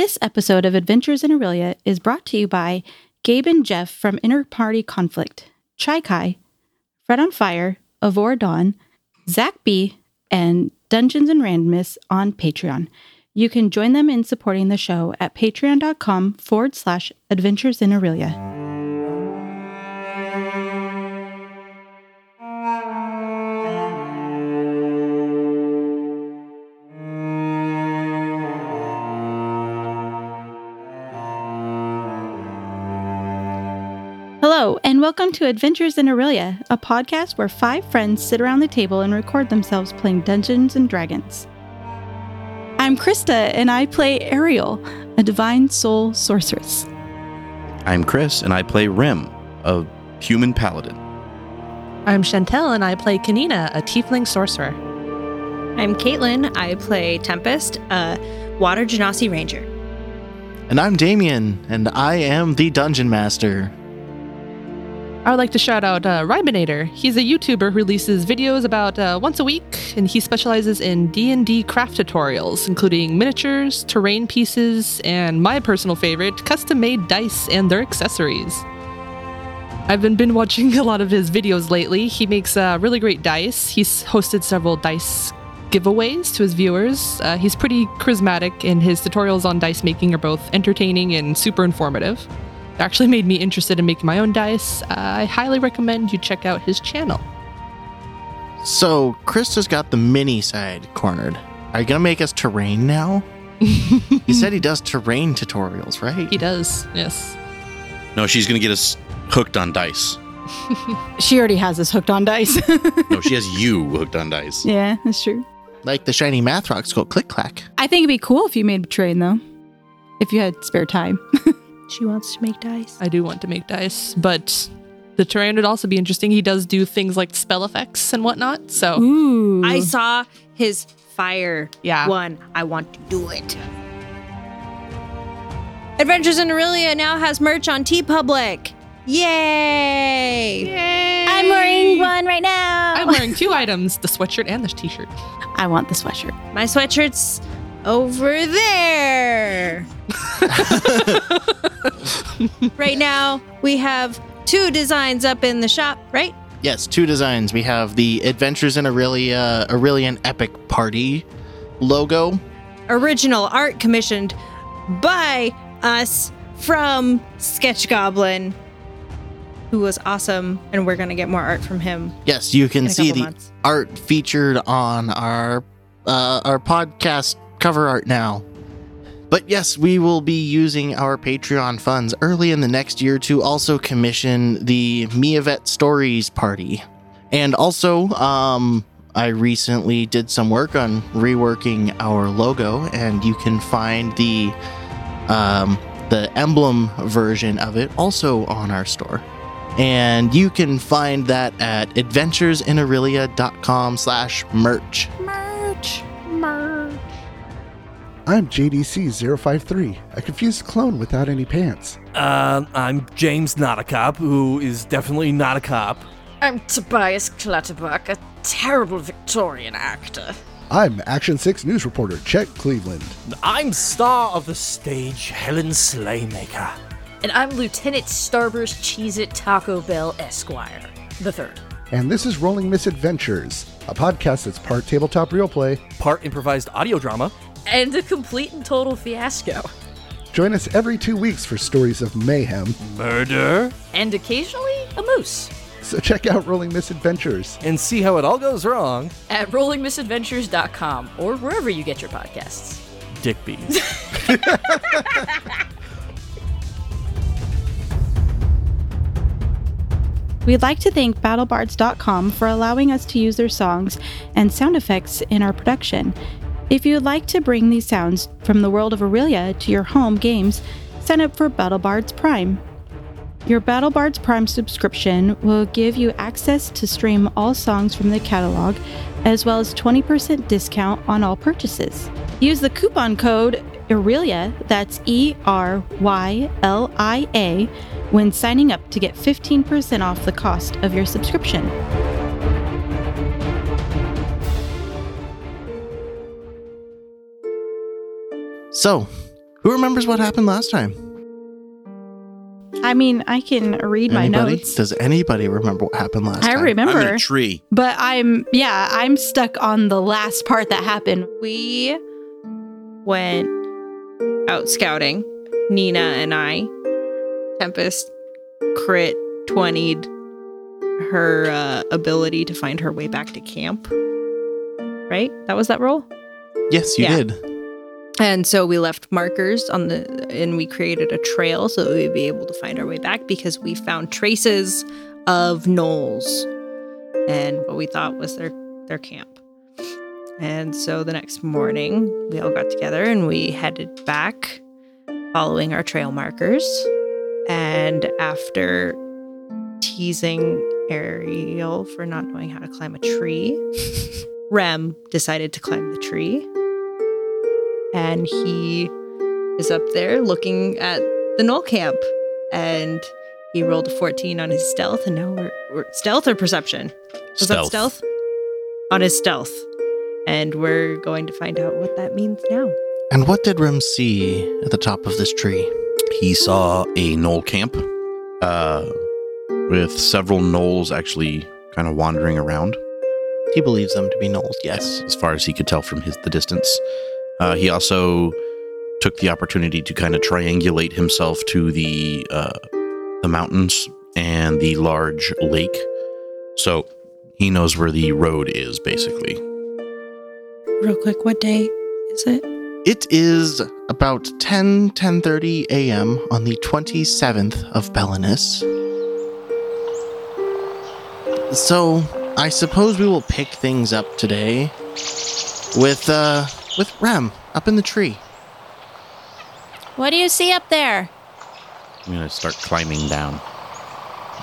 This episode of Adventures in Aurelia is brought to you by Gabe and Jeff from Inner Party Conflict, Chai Kai, Fred on Fire, Avor Dawn, Zach B, and Dungeons and Randomness on Patreon. You can join them in supporting the show at patreon.com forward slash adventures in Aurelia. And welcome to Adventures in Aurelia, a podcast where five friends sit around the table and record themselves playing Dungeons and Dragons. I'm Krista, and I play Ariel, a divine soul sorceress. I'm Chris, and I play Rim, a human paladin. I'm Chantel, and I play Kanina, a tiefling sorcerer. I'm Caitlin. I play Tempest, a Water Genasi Ranger. And I'm Damien, and I am the Dungeon Master. I would like to shout out uh. He's a YouTuber who releases videos about uh, once a week, and he specializes in D&D craft tutorials, including miniatures, terrain pieces, and my personal favorite, custom-made dice and their accessories. I've been, been watching a lot of his videos lately. He makes uh, really great dice. He's hosted several dice giveaways to his viewers. Uh, he's pretty charismatic, and his tutorials on dice making are both entertaining and super informative. It actually made me interested in making my own dice. Uh, I highly recommend you check out his channel. So, Chris has got the mini side cornered. Are you going to make us terrain now? he said he does terrain tutorials, right? He does, yes. No, she's going to get us hooked on dice. She already has us hooked on dice. No, she has you hooked on dice. yeah, that's true. Like the shiny math rocks go click clack. I think it'd be cool if you made a train, though, if you had spare time. She wants to make dice. I do want to make dice, but the terrain would also be interesting. He does do things like spell effects and whatnot. So, Ooh. I saw his fire yeah. one. I want to do it. Adventures in Aurelia now has merch on TeePublic. Yay! Yay! I'm wearing one right now. I'm wearing two items the sweatshirt and the t shirt. I want the sweatshirt. My sweatshirt's over there. right now, we have two designs up in the shop, right? Yes, two designs. We have the Adventures in Aurelia Aurelian Epic Party logo. Original art commissioned by us from Sketch Goblin, who was awesome, and we're gonna get more art from him. Yes, you can see the months. art featured on our uh, our podcast cover art now. But yes, we will be using our Patreon funds early in the next year to also commission the Miavet Stories party. And also, um, I recently did some work on reworking our logo, and you can find the um, the emblem version of it also on our store. And you can find that at adventuresinaurelia.com slash. Merch. Merch. I'm JDC053, a confused clone without any pants. Um, I'm James Not a Cop, who is definitely not a cop. I'm Tobias Clutterbuck, a terrible Victorian actor. I'm Action 6 news reporter Chet Cleveland. I'm star of the stage, Helen Slaymaker. And I'm Lieutenant Starburst Cheez It Taco Bell Esquire, the third. And this is Rolling Misadventures, a podcast that's part tabletop real play. Part improvised audio drama. And a complete and total fiasco. Join us every two weeks for stories of mayhem. Murder. And occasionally, a moose. So check out Rolling Misadventures. And see how it all goes wrong. At rollingmisadventures.com or wherever you get your podcasts. Dick bees. We'd like to thank BattleBards.com for allowing us to use their songs and sound effects in our production. If you would like to bring these sounds from the world of Aurelia to your home games, sign up for BattleBards Prime. Your BattleBards Prime subscription will give you access to stream all songs from the catalog, as well as 20% discount on all purchases. Use the coupon code Aurelia, that's E R Y L I A, when signing up to get 15% off the cost of your subscription. So, Who remembers what happened last time? I mean, I can read my notes. Does anybody remember what happened last I time? I'm in remember, a tree. but I'm yeah, I'm stuck on the last part that happened. We went out scouting. Nina and I. Tempest crit 20'd her uh, ability to find her way back to camp. Right? That was that roll? Yes, you Yeah. did. And so we left markers on the and we created a trail so that we'd be able to find our way back because we found traces of gnolls and what we thought was their their camp. And so the next morning we all got together and we headed back following our trail markers. And after teasing Ariel for not knowing how to climb a tree, Rem decided to climb the tree and he is up there looking at the Gnoll camp. And he rolled a 14 on his stealth, and now we're, we're stealth or perception? Was that stealth? On his stealth. And we're going to find out what that means now. And what did Rem see at the top of this tree? He saw a gnoll camp uh, with several gnolls actually kind of wandering around. He believes them to be gnolls, yes. as far as he could tell from his the distance. Uh, he also took the opportunity to kind of triangulate himself to the uh, the mountains and the large lake, so he knows where the road is basically. Real quick, what day is it? It is about 10 10:30 a.m. on the 27th of Belinus. So, I suppose we will pick things up today with uh with Rem up in the tree. What do you see up there? I'm gonna start climbing down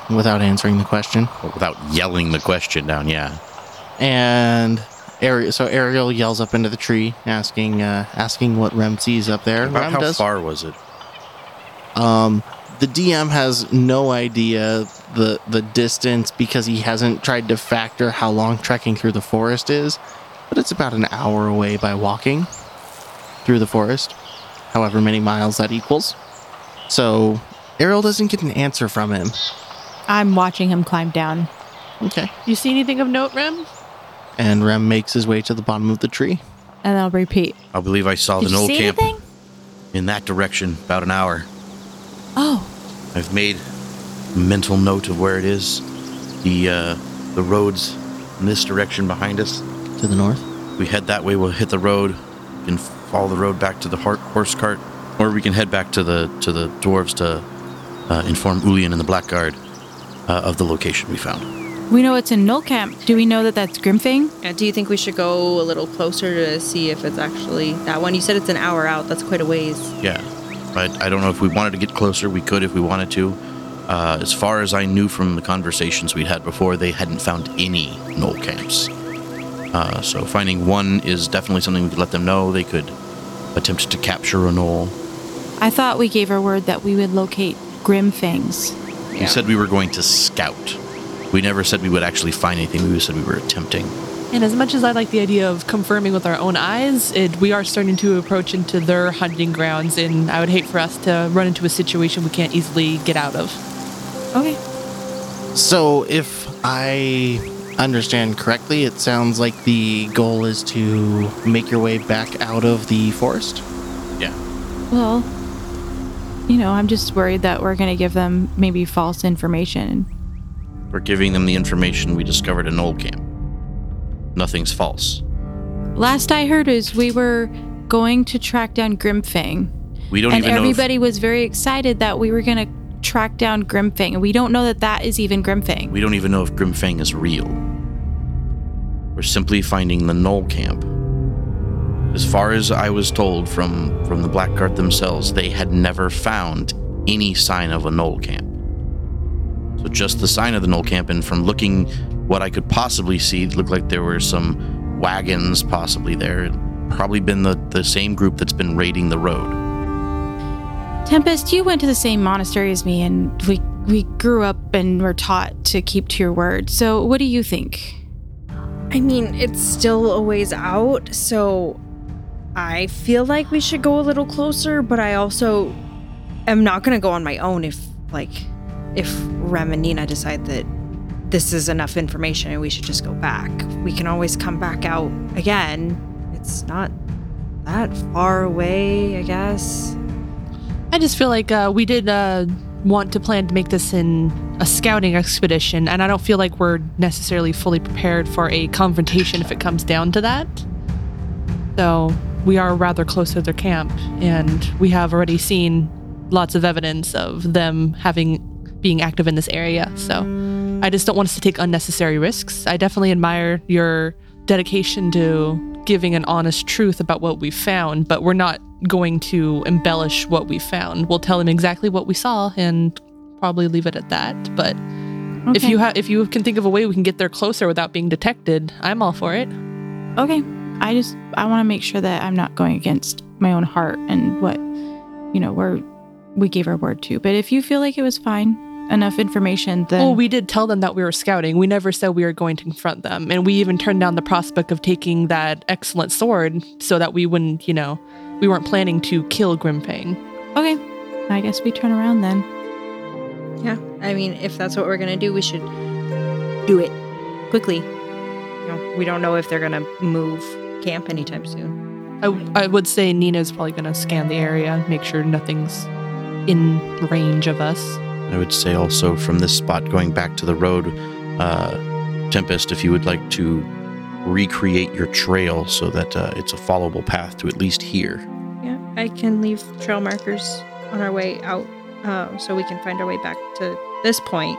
Without answering the question. but without yelling the question down. Yeah, And Ariel, so Ariel yells up into the tree, asking uh, asking what Rem sees up there. about Rem how does. far was it? Um, the DM has no idea the the distance because he hasn't tried to factor how long trekking through the forest is, but it's about an hour away by walking through the forest, however many miles that equals. So Ariel doesn't get an answer from him. I'm watching him climb down. Okay. You see anything of note, Rem? And Rem makes his way to the bottom of the tree. And I'll repeat. I believe I saw Did the you gnoll see camp anything? in that direction about an hour. Oh, I've made a mental note of where it is. The uh, the roads in this direction behind us. To the north. we head that way, we'll hit the road. and follow the road back to the horse cart, or we can head back to the to the dwarves to uh, inform Ulian and the Blackguard uh, of the location we found. we know it's in Gnoll Camp. Do we know that that's Grimfang? And do you think we should go a little closer to see if it's actually that one? You said it's an hour out. That's quite a ways. Yeah, but I don't know if we wanted to get closer. We could if we wanted to. Uh, as far as I knew from the conversations we'd had before, they hadn't found any gnoll camps. Uh, so finding one is definitely something we could let them know. They could attempt to capture a gnoll. I thought we gave our word that we would locate Grimfangs. We said we were going to scout. We never said we would actually find anything. We said we were attempting. And as much as I like the idea of confirming with our own eyes, it, we are starting to approach into their hunting grounds, and I would hate for us to run into a situation we can't easily get out of. Okay. So, if I understand correctly, it sounds like the goal is to make your way back out of the forest. Yeah. Well, you know, I'm just worried that we're going to give them maybe false information. We're giving them the information we discovered a Old camp. Nothing's false. Last I heard is we were going to track down Grimfang. We don't and even know. if- everybody was very excited that we were going to track down Grimfang. And we don't know that that is even Grimfang. We don't even know if Grimfang is real. We're simply finding the Gnoll camp. As far as I was told from from the Blackguard themselves, they had never found any sign of a Gnoll camp. So just the sign of the Gnoll camp, and from looking what I could possibly see, it looked like there were some wagons possibly there. It probably been the, the same group that's been raiding the road. Tempest, you went to the same monastery as me, and we we grew up and were taught to keep to your word. So, what do you think? I mean, it's still a ways out, so I feel like we should go a little closer, but I also am not going to go on my own if, like, if Rem and Nina decide that this is enough information and we should just go back. We can always come back out again. It's not that far away, I guess. I just feel like uh, we did uh, want to plan to make this in a scouting expedition, and I don't feel like we're necessarily fully prepared for a confrontation if it comes down to that. So we are rather close to their camp, and we have already seen lots of evidence of them having being active in this area. So I just don't want us to take unnecessary risks. I definitely admire your dedication to giving an honest truth about what we found, but we're not going to embellish what we found. We'll tell them exactly what we saw and probably leave it at that. But if you have if you can think of a way we can get there closer without being detected, I'm all for it. Okay. I just I want to make sure that I'm not going against my own heart and what you know we're we gave our word to. But if you feel like it was fine, enough information, then Well, we did tell them that we were scouting. We never said we were going to confront them. And we even turned down the prospect of taking that excellent sword so that we wouldn't, you know, we weren't planning to kill Grimfang. okay. I guess we turn around then. Yeah, I mean, if that's what we're gonna do, we should do it quickly. You know, we don't know if they're gonna move camp anytime soon. I, I would say Nina's probably going to scan the area, make sure nothing's in range of us. I would say also from this spot going back to the road, uh, Tempest, if you would like to recreate your trail so that uh, it's a followable path to at least here. Yeah, I can leave trail markers on our way out, uh, so we can find our way back to this point,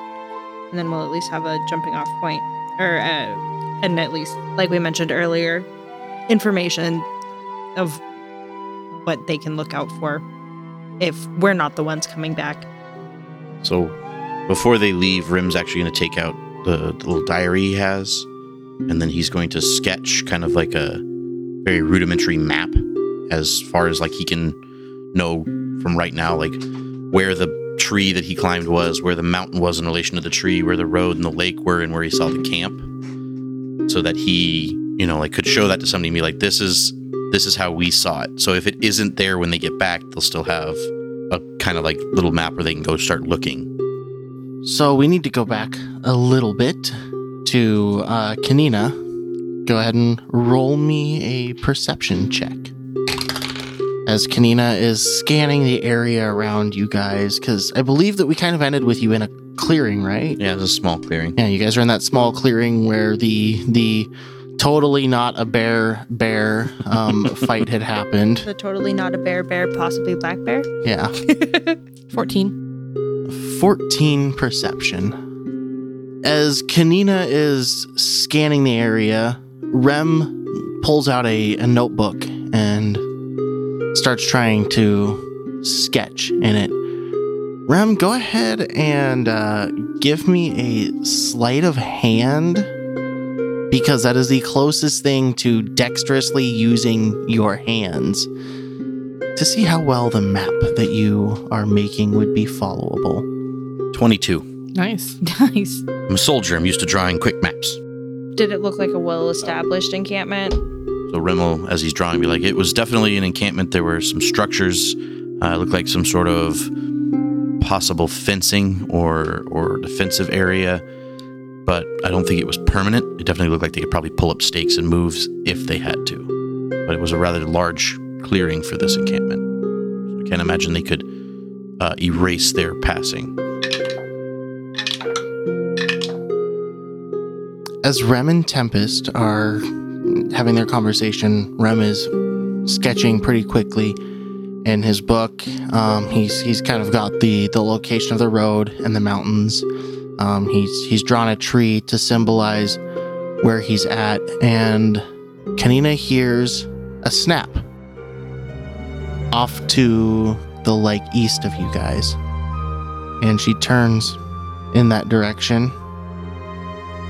and then we'll at least have a jumping off point, or uh, and at least, like we mentioned earlier, information of what they can look out for if we're not the ones coming back. So before they leave, Rim's actually going to take out the, the little diary he has, and then he's going to sketch kind of like a very rudimentary map as far as like he can know from right now, like where the tree that he climbed was, where the mountain was in relation to the tree, where the road and the lake were, and where he saw the camp, so that he, you know, like could show that to somebody and be like, "This is this is how we saw it." So if it isn't there when they get back, they'll still have a kind of like little map where they can go start looking. So we need to go back a little bit to uh, Kanina. Go ahead and roll me a perception check. As Kanina is scanning the area around you guys, because I believe that we kind of ended with you in a clearing, right? Yeah, it's a small clearing. Yeah, you guys are in that small clearing where the the totally not a bear bear um, fight had happened. So totally not a bear, bear, possibly black bear. Yeah, 14. 14 perception. As Kanina is scanning the area, Rem pulls out a, a notebook and starts trying to sketch in it. Rem, go ahead and uh, give me a sleight of hand because that is the closest thing to dexterously using your hands to see how well the map that you are making would be followable. 22. Nice. Nice. I'm a soldier. I'm used to drawing quick maps. Did it look like a well-established encampment? So Rimmel, as he's drawing, be like, it was definitely an encampment. There were some structures. Uh, it looked like some sort of possible fencing or or defensive area, but I don't think it was permanent. It definitely looked like they could probably pull up stakes and moves if they had to. But it was a rather large clearing for this encampment. So I can't imagine they could uh, erase their passing. As Rem and Tempest are having their conversation, Rem is sketching pretty quickly in his book. Um, he's he's kind of got the the location of the road and the mountains. Um, he's he's drawn a tree to symbolize where he's at, and Kanina hears a snap off to the like east of you guys, and she turns in that direction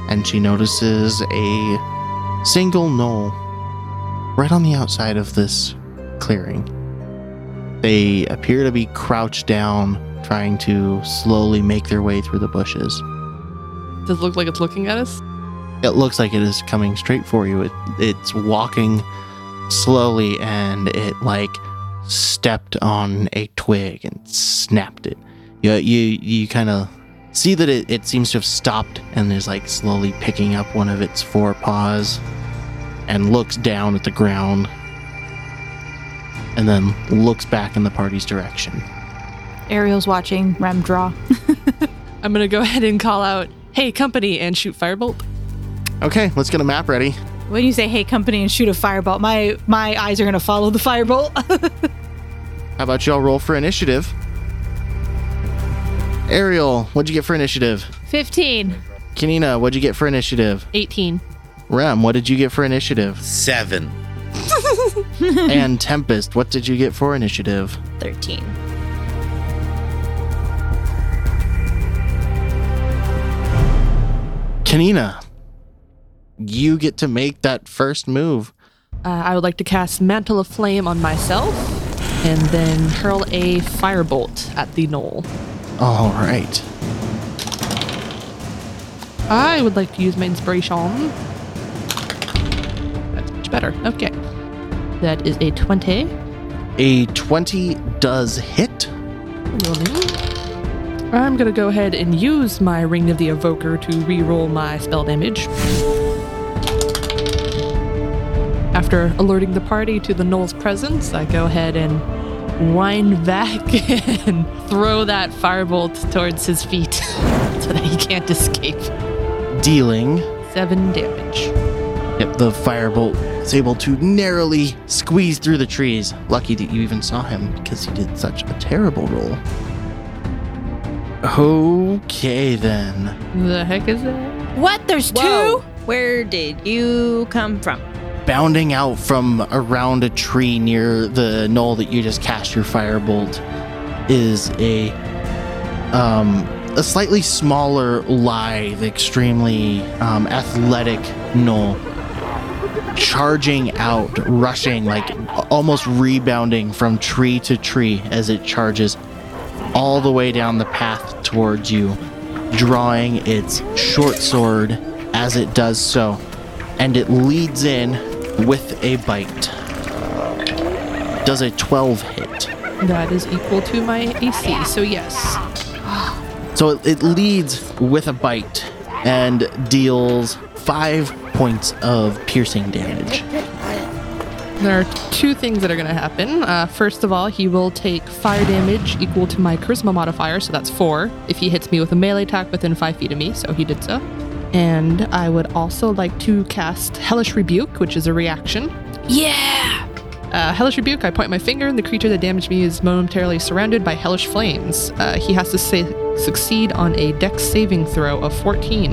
and she notices a single gnoll right on the outside of this clearing. They appear to be crouched down, trying to slowly make their way through the bushes. Does it look like it's looking at us? It looks like it is coming straight for you. It, it's walking slowly and it like stepped on a twig and snapped it. You you you kind of see that it, it seems to have stopped and is like slowly picking up one of its forepaws and looks down at the ground and then looks back in the party's direction. Ariel's watching Rem draw. I'm gonna go ahead and call out, "Hey, company!" and shoot firebolt. Okay, let's get a map ready. When you say "Hey, company" and shoot a firebolt, my my eyes are gonna follow the firebolt. How about y'all roll for initiative? Ariel, what'd you get for initiative? 15. Kanina, what'd you get for initiative? 18. Rem, what did you get for initiative? Seven. and Tempest, what did you get for initiative? 13. Kanina, you get to make that first move. Uh, I would like to cast Mantle of Flame on myself and then hurl a firebolt at the gnoll. All right. I would like to use my inspiration. That's much better. Okay. That is a 20. A 20 does hit. I'm gonna go ahead and use my Ring of the Evoker to re-roll my spell damage. After alerting the party to the Gnoll's presence, I go ahead and wind back and throw that firebolt towards his feet so that he can't escape. Dealing. Seven damage. Yep, the firebolt is able to narrowly squeeze through the trees. Lucky that you even saw him because he did such a terrible roll. Okay, then. The heck is that? what? There's Whoa. two? Where did you come from? Bounding out from around a tree near the gnoll that you just cast your firebolt is a um, a slightly smaller, lithe, extremely um, athletic gnoll, charging out, rushing, like almost rebounding from tree to tree as it charges all the way down the path towards you, drawing its short sword as it does so, and it leads in with a bite. Does a 12 hit? That is equal to my AC, so yes. So it, it leads with a bite and deals five points of piercing damage. There are two things that are going to happen. Uh, first of all, he will take fire damage equal to my charisma modifier, so that's four, if he hits me with a melee attack within five feet of me, so he did so. And I would also like to cast Hellish Rebuke, which is a reaction. Yeah. Uh, Hellish Rebuke, I point my finger, and the creature that damaged me is momentarily surrounded by hellish flames. Uh, he has to sa- succeed on a dex saving throw of 14.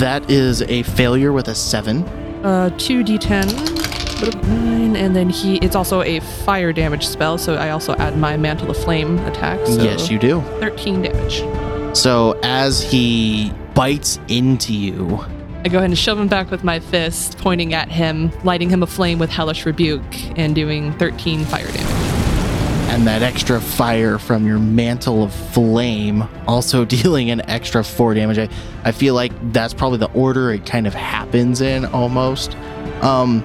That is a failure with a seven. Uh, 2d10, nine, and then he. It's also a fire damage spell, so I also add my Mantle of Flame attack. So Yes, you do. 13 damage. So as he bites into you, I go ahead and shove him back with my fist, pointing at him, lighting him aflame with Hellish Rebuke, and doing 13 fire damage. and that extra fire from your mantle of flame also dealing an extra four damage. I, I feel like that's probably the order it kind of happens in almost. Um,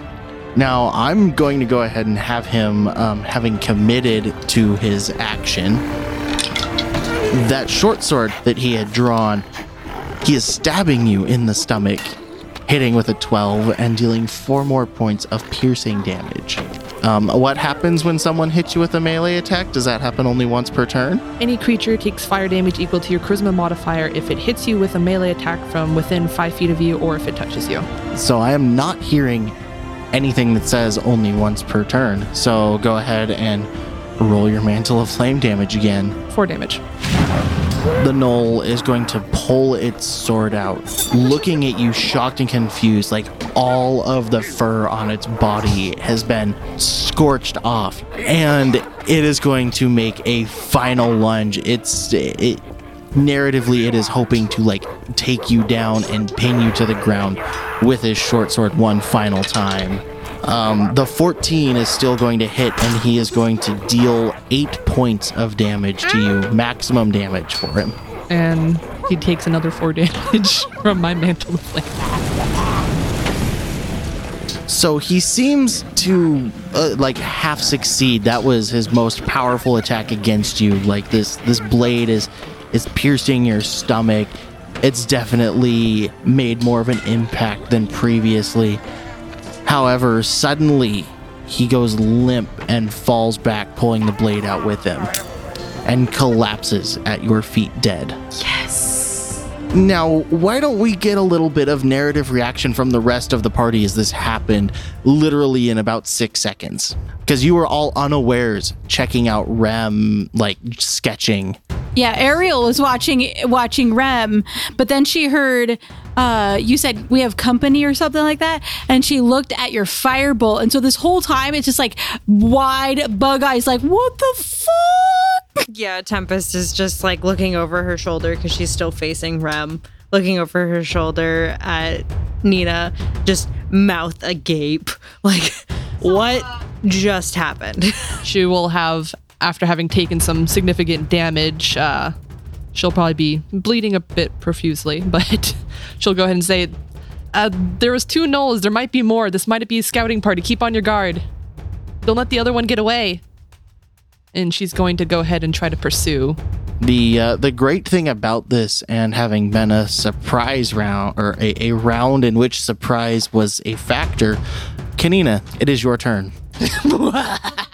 now I'm going to go ahead and have him, um, having committed to his action, that short sword that he had drawn, he is stabbing you in the stomach, hitting with a 12 and dealing four more points of piercing damage. Um, what happens when someone hits you with a melee attack? Does that happen only once per turn? Any creature takes fire damage equal to your Charisma modifier if it hits you with a melee attack from within 5 feet of you or if it touches you. So I am not hearing anything that says only once per turn. So go ahead and roll your mantle of flame damage again. 4 damage. The gnoll is going to pull its sword out, looking at you shocked and confused, like all of the fur on its body has been scorched off. And it is going to make a final lunge. It's it narratively it is hoping to like take you down and pin you to the ground with his short sword one final time. Um, the 14 is still going to hit, and he is going to deal eight points of damage to you, maximum damage for him. And he takes another 4 damage from my Mantle of Flame. So he seems to uh, like half succeed. That was his most powerful attack against you. Like this this blade is is piercing your stomach. It's definitely made more of an impact than previously. However, suddenly he goes limp and falls back, pulling the blade out with him, and collapses at your feet dead. Yes. Now, why don't we get a little bit of narrative reaction from the rest of the party as this happened literally in about six seconds? Because you were all unawares checking out Rem, like sketching. Yeah, Ariel was watching watching Rem, but then she heard uh you said we have company or something like that, and she looked at your firebolt, and so this whole time it's just like wide bug eyes, like what the fuck? Yeah, Tempest is just like looking over her shoulder because she's still facing Rem, looking over her shoulder at Nina, just mouth agape. Like, what just happened? She will have, after having taken some significant damage, uh, she'll probably be bleeding a bit profusely, but she'll go ahead and say, uh, There was two gnolls. There might be more. This might be a scouting party. Keep on your guard. Don't let the other one get away. And she's going to go ahead and try to pursue. The uh, the great thing about this and having been a surprise round or a, a round in which surprise was a factor, Kanina, it is your turn.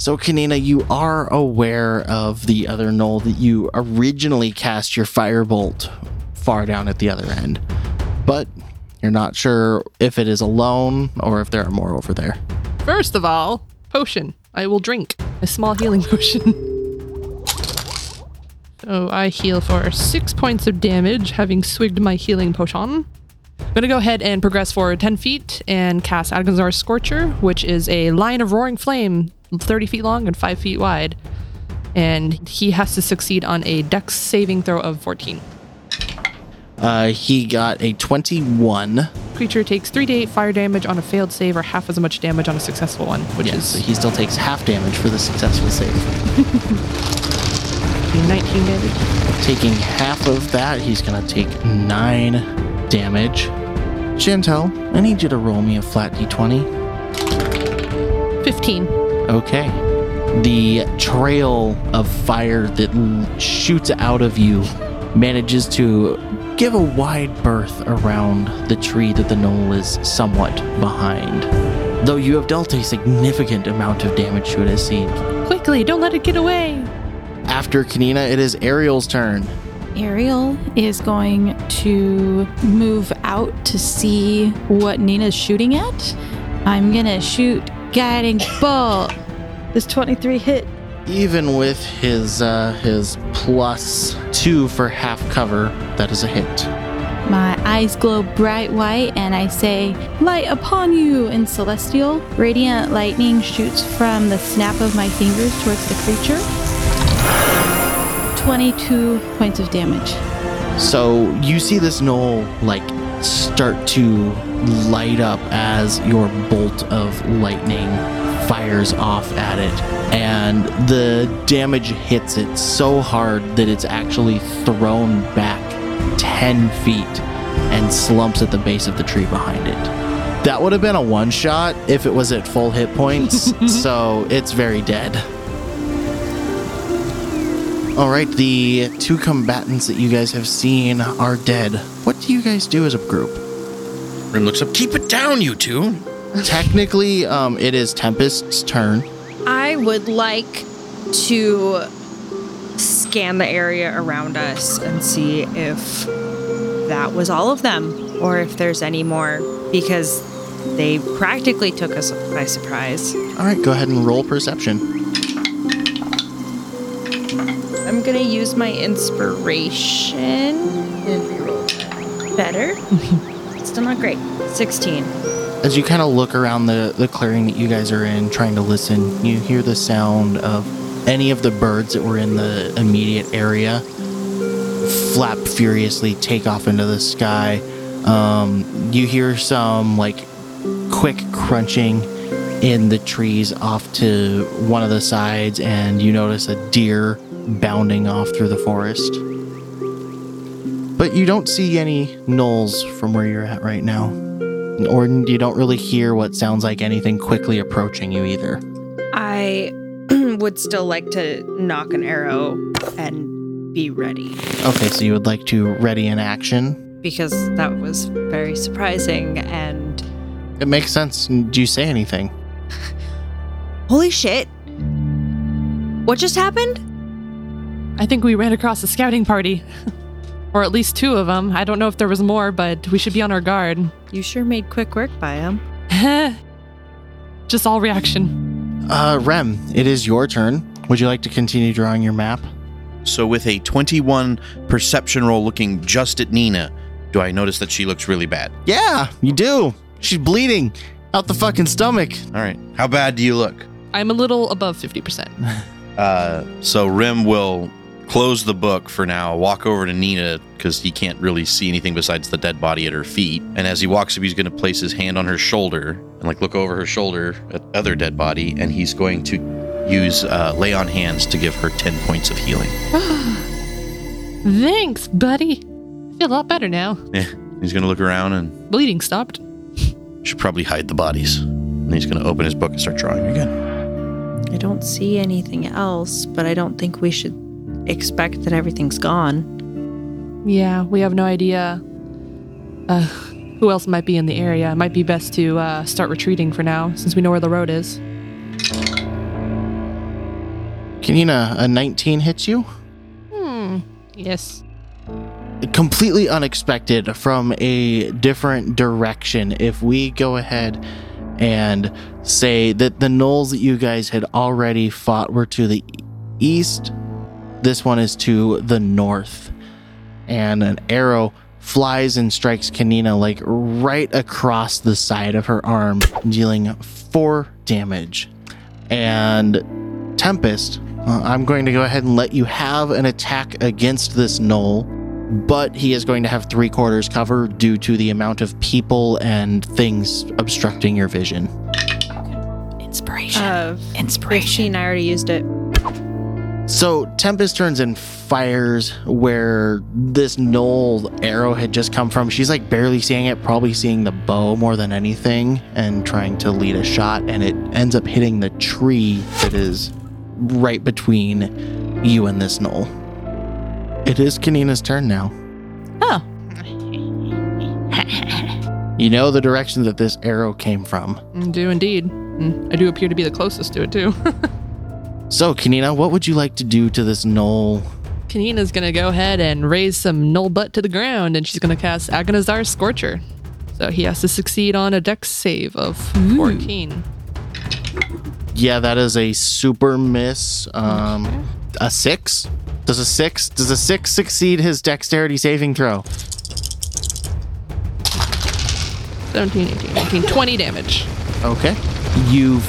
so Kanina, you are aware of the other gnoll that you originally cast your firebolt far down at the other end, but you're not sure if it is alone or if there are more over there. First of all, potion. I will drink a small healing potion. so I heal for six points of damage, having swigged my healing potion. I'm gonna go ahead and progress forward 10 feet and cast Aganazzar's Scorcher, which is a line of roaring flame, 30 feet long and 5 feet wide. And he has to succeed on a dex saving throw of 14. Uh, he got a 21. Creature takes 3d8 fire damage on a failed save or half as much damage on a successful one, which Yes, is so he still takes half damage for the successful save. 19 damage. Taking half of that, he's gonna take nine damage. Chantel, I need you to roll me a flat d20. 15. Okay. The trail of fire that shoots out of you manages to give a wide berth around the tree that the gnoll is somewhat behind. Though you have dealt a significant amount of damage to it, it seems. Quickly, don't let it get away. After Kanina, it is Ariel's turn. Ariel is going to move out to see what Nina's shooting at. I'm gonna shoot guiding bolt. This 23 hit. Even with his uh, his plus two for half cover, that is a hit. My eyes glow bright white, and I say, Light upon you! In celestial, radiant lightning shoots from the snap of my fingers towards the creature. 22 points of damage. So you see this knoll like start to light up as your bolt of lightning fires off at it, and the damage hits it so hard that it's actually thrown back 10 feet and slumps at the base of the tree behind it. That would have been a one shot if it was at full hit points, so it's very dead. All right, the two combatants that you guys have seen are dead. What do you guys do as a group? Rim looks up. Keep it down, you two. Technically, um, it is Tempest's turn. I would like to scan the area around us and see if that was all of them or if there's any more because they practically took us by surprise. All right, go ahead and roll perception. I'm gonna use my inspiration and reroll that. Better. Still not great. 16. As you kind of look around the, the clearing that you guys are in, trying to listen, you hear the sound of any of the birds that were in the immediate area flap furiously, take off into the sky. Um, you hear some like quick crunching in the trees off to one of the sides, and you notice a deer bounding off through the forest. But you don't see any gnolls from where you're at right now. or you don't really hear what sounds like anything quickly approaching you either. I would still like to knock an arrow and be ready Okay, so you would like to ready in action. because that was very surprising and It makes sense. Do you say anything? holy shit. What just happened? I think we ran across a scouting party. or at least two of them. I don't know if there was more, but we should be on our guard. You sure made quick work by him. Just all reaction. Uh, Rem, it is your turn. Would you like to continue drawing your map? So, with a 21 perception roll looking just at Nina, do I notice that she looks really bad? Yeah, you do. She's bleeding out the fucking stomach. All right. How bad do you look? I'm a little above 50%. Uh, so Rim will close the book for now, walk over to Nina because he can't really see anything besides the dead body at her feet. And as he walks up, he's going to place his hand on her shoulder and like look over her shoulder at the other dead body, and he's going to use uh, lay on hands to give her 10 points of healing. Thanks, buddy. I feel a lot better now. Yeah, he's going to look around and Bleeding stopped. should probably hide the bodies. And he's going to open his book and start drawing again. I don't see anything else, but I don't think we should expect that everything's gone. Yeah, we have no idea uh, who else might be in the area. It might be best to uh, start retreating for now, since we know where the road is. Kanina, a 19 hits you? Hmm. Yes. completely unexpected from a different direction. If we go ahead and say that the gnolls that you guys had already fought were to the east, this one is to the north. And an arrow flies and strikes Kanina like right across the side of her arm, dealing four damage. And Tempest, uh, I'm going to go ahead and let you have an attack against this gnoll but he is going to have three quarters cover due to the amount of people and things obstructing your vision. Inspiration. Uh, Inspiration. 15, I already used it. So Tempest turns and fires where this gnoll arrow had just come from. She's like barely seeing it, probably seeing the bow more than anything, and trying to lead a shot, and it ends up hitting the tree that is right between you and this gnoll. It is Kanina's turn now. Oh. You know the direction that this arrow came from. Mm, Do indeed. I do appear to be the closest to it, too. So, Kanina, what would you like to do to this gnoll? Kanina's gonna go ahead and raise some null butt to the ground, and she's gonna cast Aganazzar Scorcher. So he has to succeed on a dex save of 14. Yeah, that is a super miss. Um, a six. Does a six? Does a six succeed his dexterity saving throw? 17, 18, 19, 20 damage. Okay. You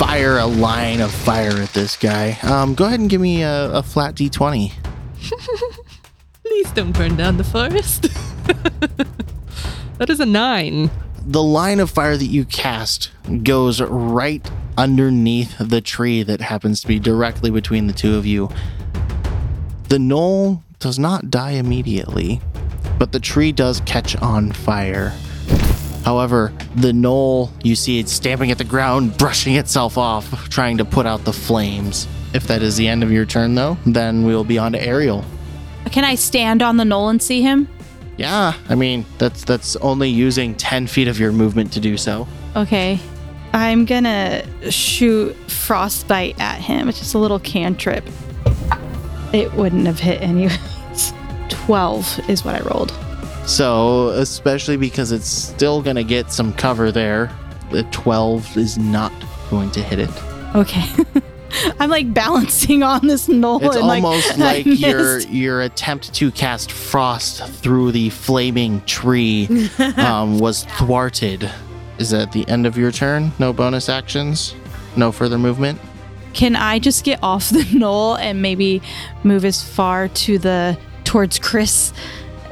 fire a line of fire at this guy. Um, go ahead and give me a, a flat d20. Please don't burn down the forest. that is a nine. The line of fire that you cast goes right underneath the tree that happens to be directly between the two of you. The gnoll does not die immediately, but the tree does catch on fire. However, the gnoll, you see it stamping at the ground, brushing itself off, trying to put out the flames. If that is the end of your turn, though, then we will be on to Ariel. Can I stand on the knoll and see him? Yeah, I mean that's that's only using ten feet of your movement to do so. Okay. I'm gonna shoot frostbite at him. It's just a little cantrip. It wouldn't have hit anyways. 12 is what I rolled. So, especially because it's still going to get some cover there, the 12 is not going to hit it. Okay. I'm like balancing on this knoll. It's like, almost I like your your attempt to cast frost through the flaming tree um, was thwarted. Is that the end of your turn? No bonus actions? No further movement? Can I just get off the knoll and maybe move as far to the towards Chris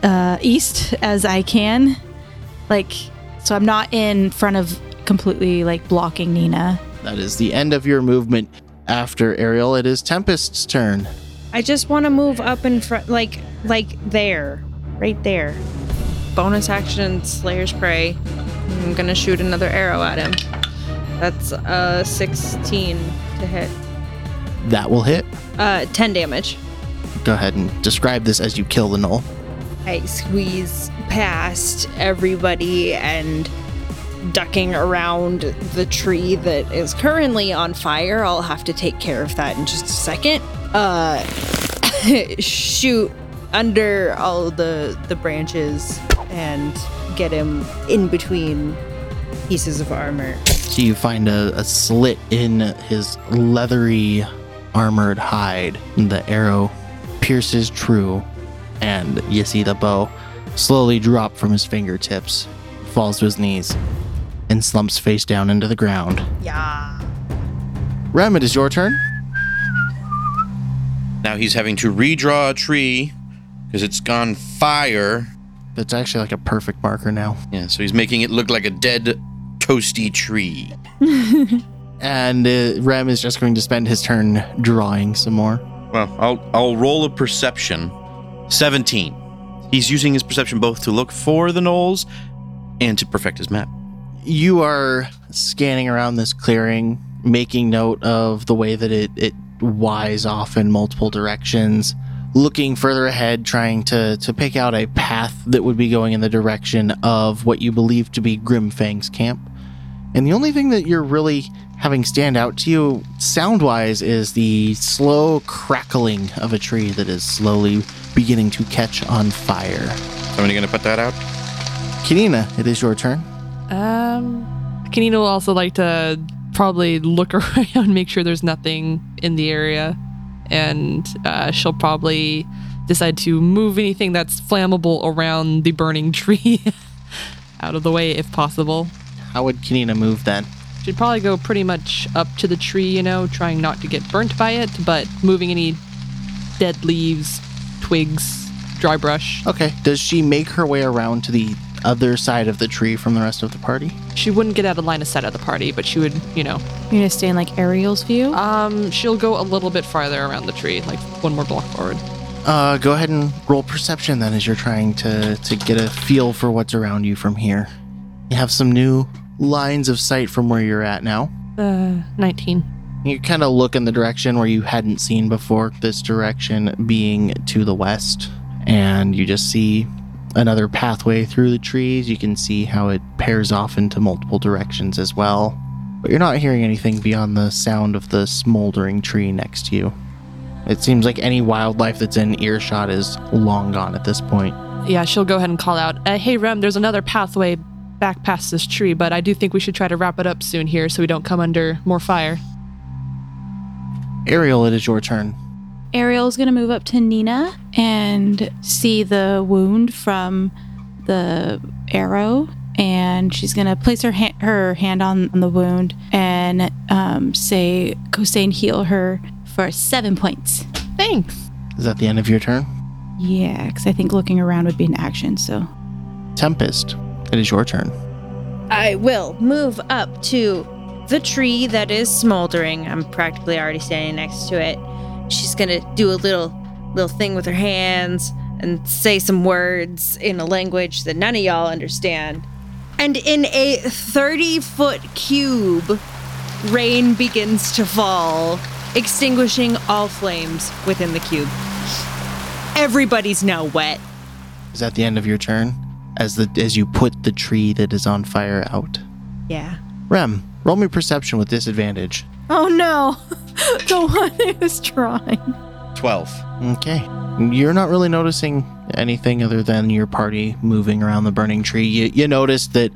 uh, east as I can? Like, so I'm not in front of completely like blocking Nina. That is the end of your movement. After Ariel, it is Tempest's turn. I just want to move up in front, like, like there, right there. Bonus action, Slayer's Prey. I'm gonna shoot another arrow at him. That's uh 16 to hit. That will hit. Uh 10 damage. Go ahead and describe this as you kill the gnoll. I squeeze past everybody and ducking around the tree that is currently on fire. I'll have to take care of that in just a second. Uh shoot under all the the branches and get him in between pieces of armor. So you find a, a slit in his leathery armored hide. The arrow pierces true, and you see the bow slowly drop from his fingertips, falls to his knees, and slumps face down into the ground. Yeah. Rem, it is your turn. Now he's having to redraw a tree because it's gone fire. That's actually like a perfect marker now. Yeah, so he's making it look like a dead, toasty tree. And uh, Rem is just going to spend his turn drawing some more. Well, I'll I'll roll a perception. Seventeen. He's using his perception both to look for the gnolls and to perfect his map. you are scanning around this clearing, making note of the way that it, it wise off in multiple directions, looking further ahead, trying to, to pick out a path that would be going in the direction of what you believe to be Grimfang's camp. And the only thing that you're really having stand out to you sound wise is the slow crackling of a tree that is slowly beginning to catch on fire. Somebody gonna put that out? Kanina, it is your turn. Um, Kanina will also like to probably look around, make sure there's nothing in the area, and uh, she'll probably decide to move anything that's flammable around the burning tree out of the way if possible. How would Kanina move then? She'd probably go pretty much up to the tree, you know, trying not to get burnt by it, but moving any dead leaves, twigs, dry brush. Okay. Does she make her way around to the other side of the tree from the rest of the party? She wouldn't get out of line of sight of the party, but she would, you know, You're gonna stay in like Ariel's view. um, she'll go a little bit farther around the tree, like one more block forward. Uh, go ahead and roll perception then as you're trying to, to get a feel for what's around you from here. You have some new lines of sight from where you're at now. Uh, 19. You kind of look in the direction where you hadn't seen before, this direction being to the west, and you just see another pathway through the trees. You can see how it pairs off into multiple directions as well. But you're not hearing anything beyond the sound of the smoldering tree next to you. It seems like any wildlife that's in earshot is long gone at this point. Yeah, she'll go ahead and call out, uh, hey, Rem, there's another pathway back past this tree, but I do think we should try to wrap it up soon here so we don't come under more fire. Ariel, it is your turn. Ariel's gonna move up to Nina and see the wound from the arrow, and she's gonna place her ha- her hand on, on the wound and um, say, "Kosein, heal her for seven points." Thanks. Is that the end of your turn? Yeah, because I think looking around would be an action. So Tempest, it is your turn. I will move up to the tree that is smoldering. I'm practically already standing next to it. She's gonna do a little little thing with her hands and say some words in a language that none of y'all understand. And in a 30 foot cube, rain begins to fall, extinguishing all flames within the cube. Everybody's now wet. Is that the end of your turn? As the as you put the tree that is on fire out. Yeah. Rem, roll me perception with disadvantage. Oh no, the one who's trying. Twelve. Okay. You're not really noticing anything other than your party moving around the burning tree. You, you noticed that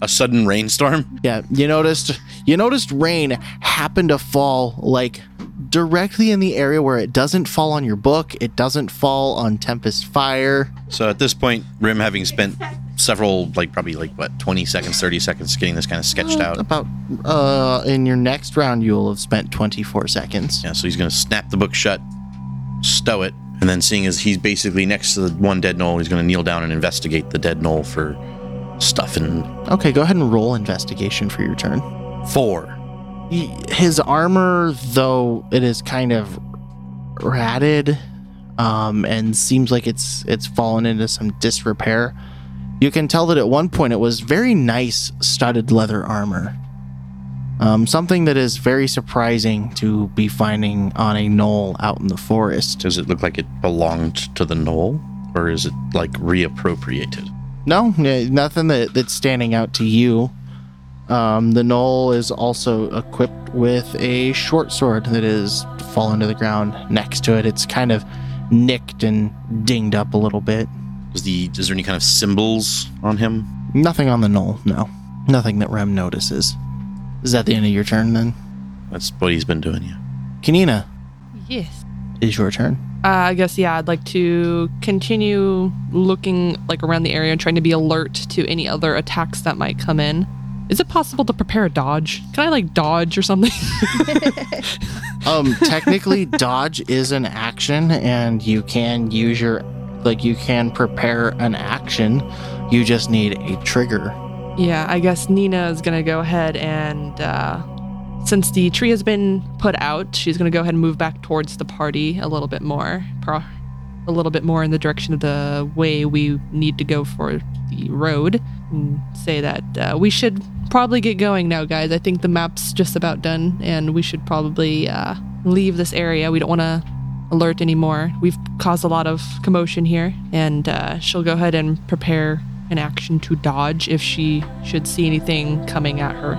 A sudden rainstorm. yeah, you noticed you noticed rain happened to fall like directly in the area where it doesn't fall on your book, it doesn't fall on Tempest Fire. So at this point, Rim having spent several, like probably like what, twenty seconds, thirty seconds getting this kind of sketched out. About uh in your next round you'll have spent 24 seconds. Yeah, so he's gonna snap the book shut, stow it, and then seeing as he's basically next to the one dead gnoll, he's gonna kneel down and investigate the dead gnoll for stuff and Okay, go ahead and roll investigation for your turn. four. His armor though it is kind of ratted um and seems like it's it's fallen into some disrepair You can tell that at one point it was very nice studded leather armor. Um, something that is very surprising to be finding on a gnoll out in the forest. Does it look like it belonged to the gnoll, or is it like reappropriated? No, nothing that, that's standing out to you. Um, the gnoll is also equipped with a short sword that is fallen to the ground next to it. It's kind of nicked and dinged up a little bit. Is the is there any kind of symbols on him? Nothing on the gnoll, no. Nothing that Rem notices. Is that the end of your turn then? That's what he's been doing. Yeah. Kanina, Yes. is your turn. Uh, I guess yeah. I'd like to continue looking like around the area and trying to be alert to any other attacks that might come in. Is it possible to prepare a dodge? Can I like dodge or something? Um, technically, dodge is an action, and you can use your, like, you can prepare an action. You just need a trigger. yeah, I guess Nina is gonna go ahead and uh, since the tree has been put out, she's gonna go ahead and move back towards the party a little bit more, pro- a little bit more in the direction of the way we need to go for the road, and say that uh, we should probably get going now, guys. I think the map's just about done, and we should probably uh, leave this area. We don't want to alert anymore. We've caused a lot of commotion here, and uh, she'll go ahead and prepare an action to dodge if she should see anything coming at her.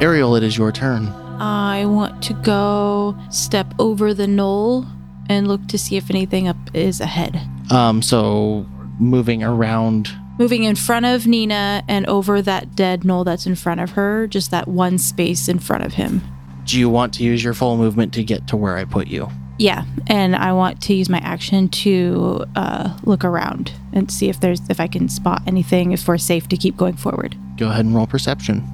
Ariel, it is your turn. I want to go step over the gnoll and look to see if anything up is ahead. Um, so moving around. Moving in front of Nina and over that dead gnoll that's in front of her, just that one space in front of him. Do you want to use your full movement to get to where I put you? Yeah, and I want to use my action to uh, look around and see if there's if I can spot anything if we're safe to keep going forward. Go ahead and roll perception.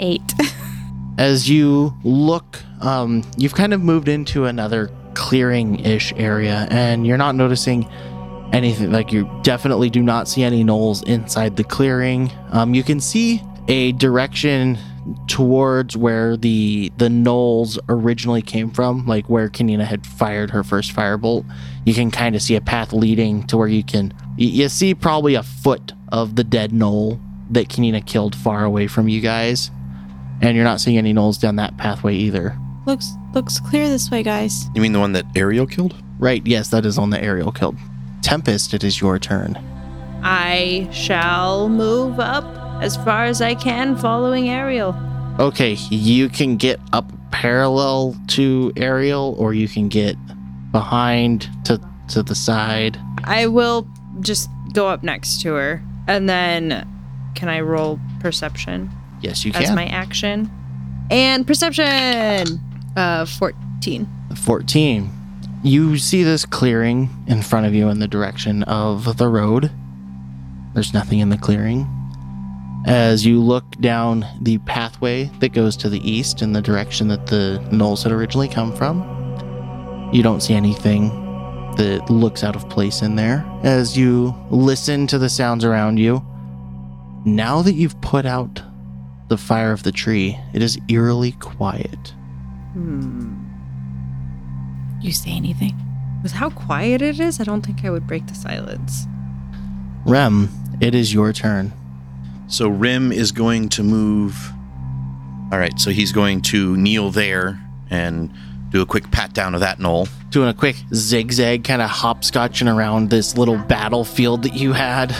Eight. As you look, um, you've kind of moved into another clearing-ish area, and you're not noticing anything. Like you definitely do not see any gnolls inside the clearing. Um, you can see a direction towards where the the gnolls originally came from, like where Kanina had fired her first firebolt. You can kind of see a path leading to where you can you see probably a foot of the dead gnoll that Kanina killed far away from you guys. And you're not seeing any gnolls down that pathway either. looks looks clear this way, guys. You mean the one that Ariel killed? Right, yes, that is on the Ariel killed. Tempest, it is your turn. I shall move up as far as I can following Ariel. Okay, you can get up parallel to Ariel or you can get behind to to the side. I will just go up next to her. And then can I roll perception Yes, you can. can. my action? And perception! Uh 14. 14. You see this clearing in front of you in the direction of the road. There's nothing in the clearing. As you look down the pathway that goes to the east in the direction that the gnolls had originally come from, you don't see anything that looks out of place in there. As you listen to the sounds around you, now that you've put out the fire of the tree, it is eerily quiet. Hmm. You say anything? With how quiet it is, I don't think I would break the silence. Rem, it is your turn. So Rim is going to move. All right, so he's going to kneel there and do a quick pat down of that gnoll. doing a quick zigzag, kind of hopscotching around this little battlefield that you had.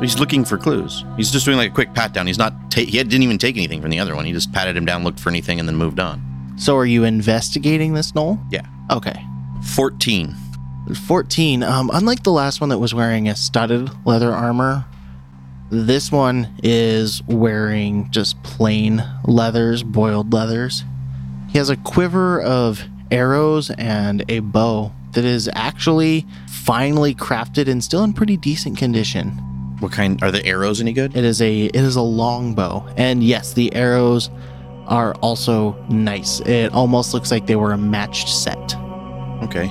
He's looking for clues. He's just doing like a quick pat down. He's not. Ta- he didn't even take anything from the other one. He just patted him down, looked for anything, and then moved on. So, are you investigating this gnoll? Yeah. Okay. Fourteen. 14. Um, unlike the last one that was wearing a studded leather armor, this one is wearing just plain leathers, boiled leathers. He has a quiver of arrows and a bow that is actually finely crafted and still in pretty decent condition. What kind? Are the arrows any good? It is a it is a long bow, and yes, the arrows are also nice. It almost looks like they were a matched set. Okay.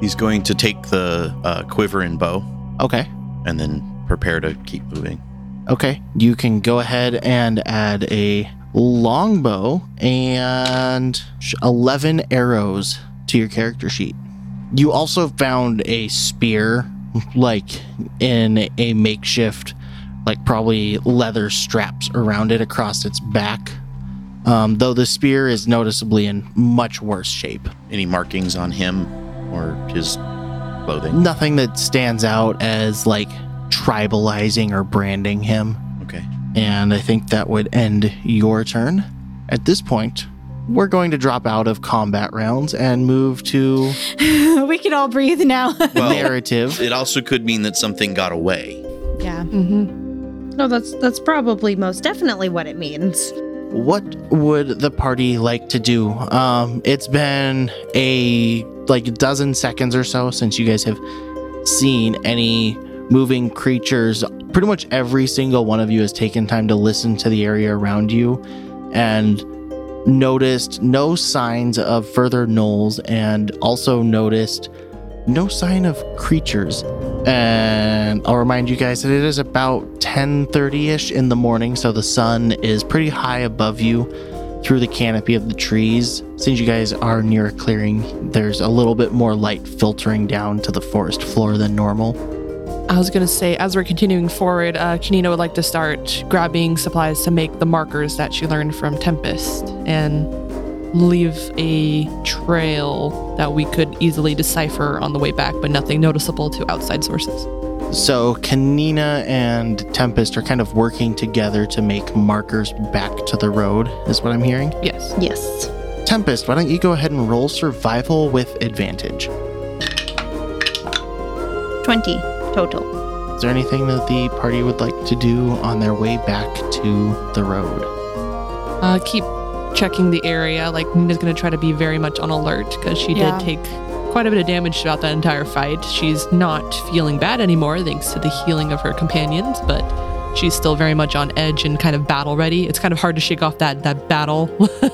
He's going to take the uh, quiver and bow Okay, and then prepare to keep moving. Okay. You can go ahead and add a longbow and eleven arrows to your character sheet. You also found a spear like in a makeshift, like probably leather straps around it across its back. Um, though the spear is noticeably in much worse shape. Any markings on him or his clothing? Nothing that stands out as like tribalizing or branding him. Okay. And I think that would end your turn. At this point, we're going to drop out of combat rounds and move to we can all breathe now. Well, narrative. it also could mean that something got away. yeah. Mm-hmm. No, that's that's probably most definitely what it means. What would the party like to do? Um, it's been a like a dozen seconds or so since you guys have seen any moving creatures. Pretty much every single one of you has taken time to listen to the area around you and noticed no signs of further gnolls and also noticed no sign of creatures. And I'll remind you guys that it is about 10:30ish in the morning, so the sun is pretty high above you through the canopy of the trees. Since you guys are near a clearing, there's a little bit more light filtering down to the forest floor than normal. I was gonna say, as we're continuing forward, uh, Kanina would like to start grabbing supplies to make the markers that she learned from Tempest and leave a trail that we could easily decipher on the way back, but nothing noticeable to outside sources. So Kanina and Tempest are kind of working together to make markers back to the road, is what I'm hearing. Yes. Yes. Tempest, why don't you go ahead and roll survival with advantage? 20 total. Is there anything that the party would like to do on their way back to the road? Uh, keep checking the area. Like Nina's gonna try to be very much on alert because she Yeah. did take quite a bit of damage throughout that entire fight. She's not feeling bad anymore thanks to the healing of her companions, but she's still very much on edge and kind of battle ready. It's kind of hard to shake off that that battle.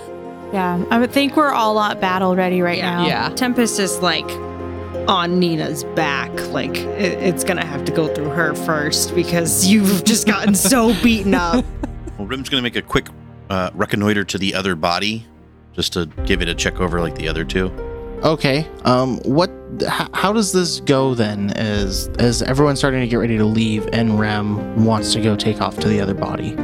Yeah. I would think we're all at battle ready right Yeah. now. yeah. Tempest is like on Nina's back. Like it, it's gonna have to go through her first because you've just gotten so beaten up. Well, Rim's going to make a quick uh, reconnoiter to the other body just to give it a check over like the other two. Okay. Um. What? H- how does this go then? As as everyone's starting to get ready to leave, and Rem wants to go take off to the other body.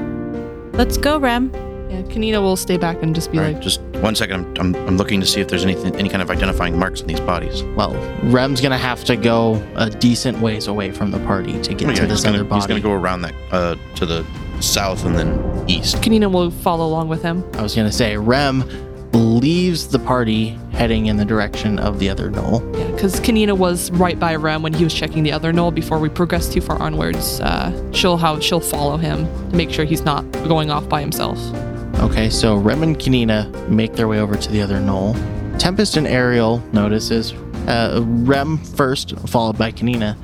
Let's go, Rem. Yeah, Kanina will stay back and just be All like, right, just one second. I'm, I'm, I'm looking to see if there's anything, any kind of identifying marks on these bodies. Well, Rem's gonna have to go a decent ways away from the party to get Oh, yeah, to he's this gonna, other body. he's gonna go around that uh, to the south and then east. Kanina will follow along with him. I was gonna say Rem leaves the party heading in the direction of the other gnoll. Yeah, because Kanina was right by Rem when he was checking the other gnoll before we progressed too far onwards. Uh, she'll how she'll follow him to make sure he's not going off by himself. Okay, so Rem and Kanina make their way over to the other gnoll. Tempest and Ariel notices uh, Rem first, followed by Kanina,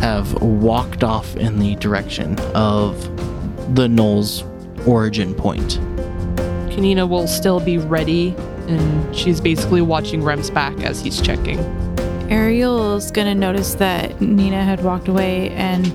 have walked off in the direction of the gnoll's origin point. Kanina will still be ready, and she's basically watching Rem's back as he's checking. Ariel's gonna notice that Nina had walked away and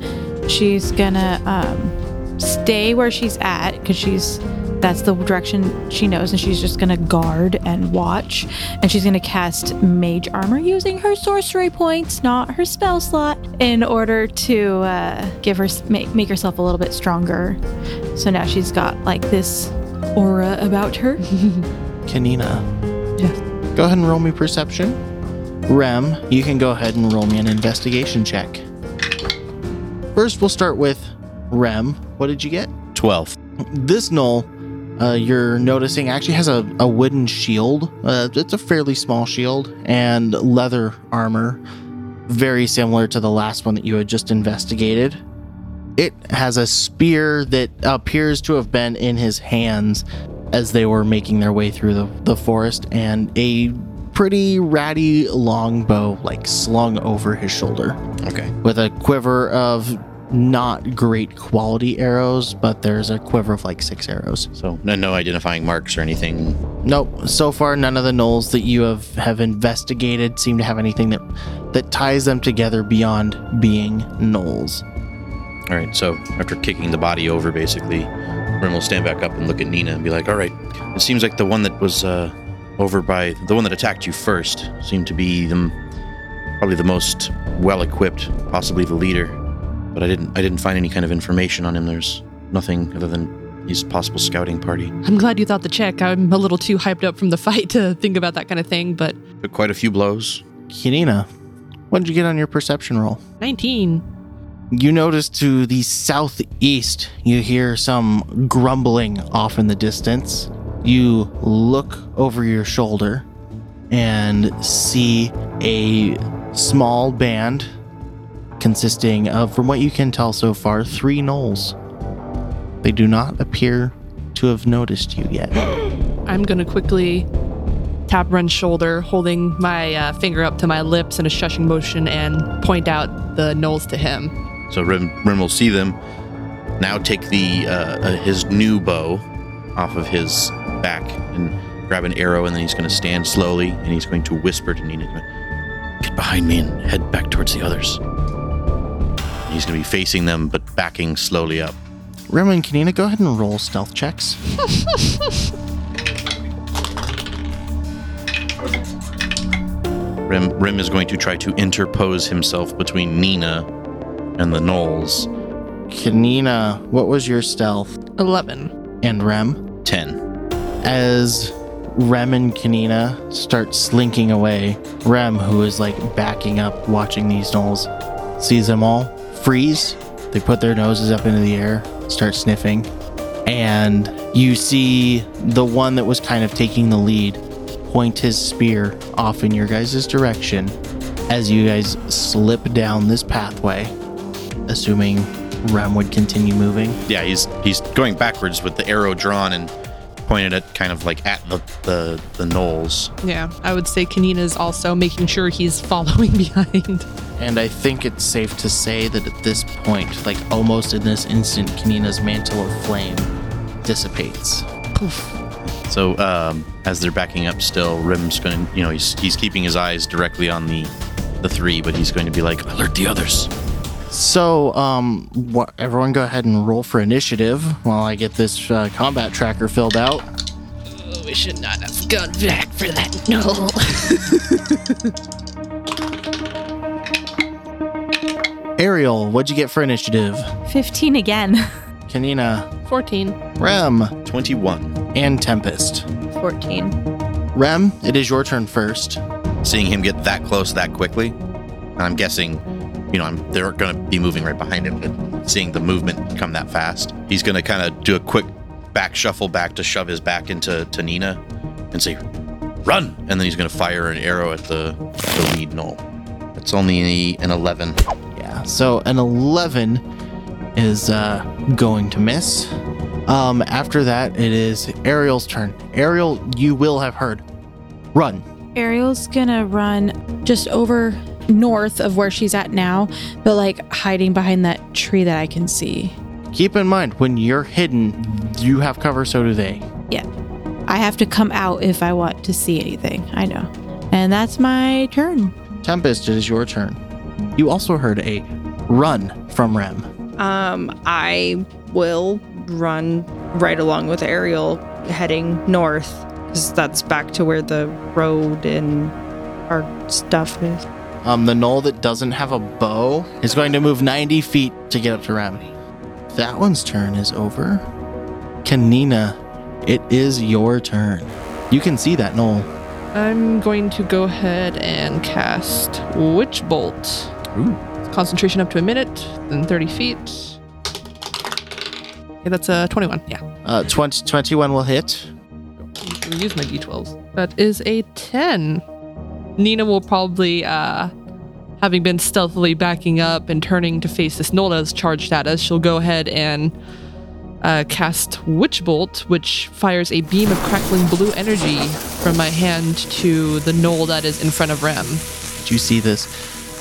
she's gonna um, stay where she's at because she's that's the direction she knows and she's just gonna guard and watch and she's gonna cast mage armor using her sorcery points not her spell slot in order to uh, give her make, make herself a little bit stronger so now she's got like this aura about her Kanina. Yes. Go ahead and roll me perception. Rem, you can go ahead and roll me an investigation check. First, we'll start with Rem. What did you get? 12. This gnoll, uh, you're noticing actually has a, a wooden shield. Uh, it's a fairly small shield and leather armor, very similar to the last one that you had just investigated. It has a spear that appears to have been in his hands as they were making their way through the, the forest, and a pretty ratty longbow like slung over his shoulder Okay. with a quiver of not great quality arrows, but there's a quiver of like six arrows. So no, no identifying marks or anything. Nope. So far, none of the gnolls that you have have investigated seem to have anything that that ties them together beyond being gnolls. All right. So after kicking the body over, basically, Rim will stand back up and look at Nina and be like, "All right, it seems like the one that was uh, over by the one that attacked you first seemed to be the probably the most well equipped, possibly the leader. But I didn't I didn't find any kind of information on him. There's nothing other than his possible scouting party. I'm glad you thought the check. I'm a little too hyped up from the fight to think about that kind of thing, but Took quite a few blows. Kirina, what did you get on your perception roll? 19. You notice to the southeast, you hear some grumbling off in the distance. You look over your shoulder and see a small band consisting of, from what you can tell so far, three gnolls. They do not appear to have noticed you yet. I'm going to quickly tap Ren's shoulder, holding my uh, finger up to my lips in a shushing motion and point out the gnolls to him. So Rim, Rim will see them. Now take the uh, uh, his new bow off of his back and grab an arrow, and then he's going to stand slowly and he's going to whisper to Nina, "Get behind me and head back towards the others." And he's going to be facing them, but backing slowly up. Rem and Kanina, go ahead and roll stealth checks. Rim, Rim is going to try to interpose himself between Nina and the Gnolls. Kanina, what was your stealth? 11. And Rem? 10. As Rem and Kanina start slinking away, Rem, who is like backing up, watching these gnolls, sees them all freeze. They put their noses up into the air, start sniffing, and you see the one that was kind of taking the lead point his spear off in your guys' direction as you guys slip down this pathway, assuming Rem would continue moving. Yeah, he's he's going backwards with the arrow drawn and pointed at kind of like at the the, the Gnolls. Yeah, I would say Kanina's also making sure he's following behind. And I think it's safe to say that at this point, like almost in this instant, Kanina's mantle of flame dissipates. Poof. So um, as they're backing up, still Rim's going to you know he's he's keeping his eyes directly on the the three, but he's going to be like alert the others. So, um, what, everyone go ahead and roll for initiative while I get this uh, combat tracker filled out. Oh, we should not have gone back for that. No. Ariel, what'd you get for initiative? 15 again. Kanina, 14. Rem, Twenty one. and Tempest. 14. Rem, it is your turn first. Seeing him get that close that quickly, and I'm guessing, you know, I'm, they're going to be moving right behind him. But seeing the movement come that fast, he's going to kind of do a quick back shuffle back to shove his back into to Nina and say, "Run!" And then he's going to fire an arrow at the the lead gnoll. It's only an eleven. Yeah, so an 11 is uh, going to miss. Um, after that, it is Ariel's turn. Ariel, you will have heard. Run. Ariel's gonna run just over north of where she's at now, but like hiding behind that tree that I can see. Keep in mind, when you're hidden, you have cover, so do they. Yeah. I have to come out if I want to see anything. I know. And that's my turn. Tempest, it is your turn. You also heard a run from Rem. Um, I will run right along with Ariel heading north because that's back to where the road and our stuff is. Um, the gnoll that doesn't have a bow is going to move 90 feet to get up to Rem. That one's turn is over. Kanina, it is your turn. You can see that gnoll. I'm going to go ahead and cast Witch Bolt. Ooh. Concentration up to a minute, then 30 feet. Okay, that's a 21. Yeah. Uh, 20, 21 will hit. Use my d12s. That is a 10. Nina will probably, uh, having been stealthily backing up and turning to face this Nola as charged at us, she'll go ahead and uh, cast Witch Bolt, which fires a beam of crackling blue energy from my hand to the gnoll that is in front of Rem. Do you see this?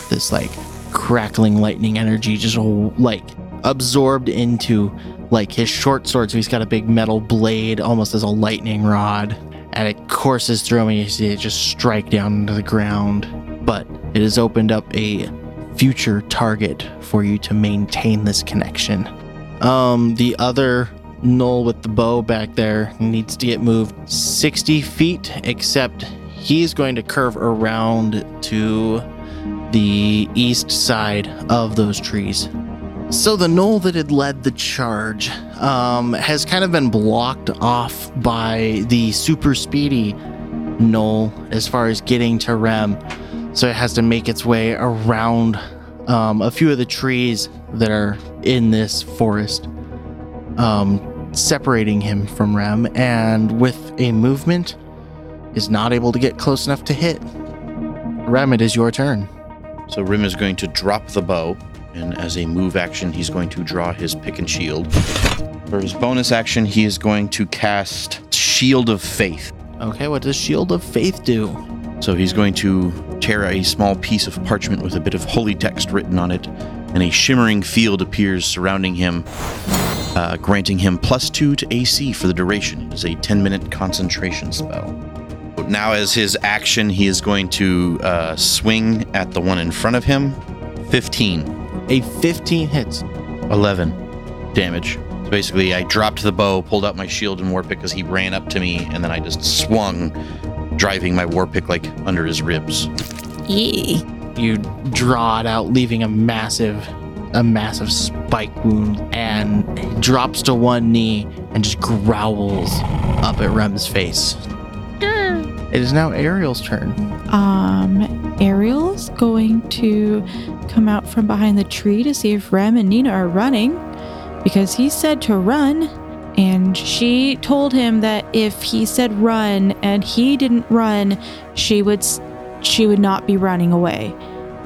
This like crackling lightning energy just like absorbed into like his short sword. So he's got a big metal blade, almost as a lightning rod, and it courses through him. You see it just strike down into the ground. But it has opened up a future target for you to maintain this connection. Um, the other gnoll with the bow back there needs to get moved 60 feet, except he's going to curve around to the east side of those trees. So the gnoll that had led the charge um, has kind of been blocked off by the super speedy gnoll as far as getting to Rem. So it has to make its way around um, a few of the trees that are in this forest, um, separating him from Rem. And with a movement, is not able to get close enough to hit. Rem, it is your turn. So Rim is going to drop the bow, and as a move action, he's going to draw his pick and shield. For his bonus action, he is going to cast Shield of Faith. Okay, what does Shield of Faith do? So he's going to tear a small piece of parchment with a bit of holy text written on it, and a shimmering field appears surrounding him, uh, granting him plus two to AC for the duration. It is a 10 minute concentration spell. Now, as his action, he is going to uh, swing at the one in front of him. 15, A 15 hits. 11 damage. So basically, I dropped the bow, pulled out my shield and war pick as he ran up to me, and then I just swung, driving my war pick like under his ribs. Yeah. You draw it out, leaving a massive, a massive spike wound, and he drops to one knee and just growls up at Rem's face. It is now Ariel's turn. Um, Ariel's going to come out from behind the tree to see if Rem and Nina are running because he said to run. And she told him that if he said run and he didn't run, she would she would not be running away.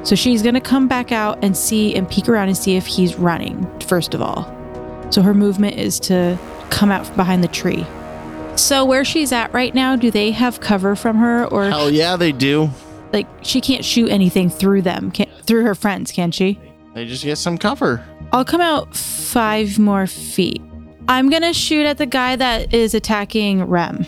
So she's gonna come back out and see and peek around and see if he's running first of all. So her movement is to come out from behind the tree. So where she's at right now, do they have cover from her or Hell yeah, they do. like she can't shoot anything through them can, through her friends can she They just get some cover. i'll come out five more feet i'm gonna shoot at the guy that is attacking rem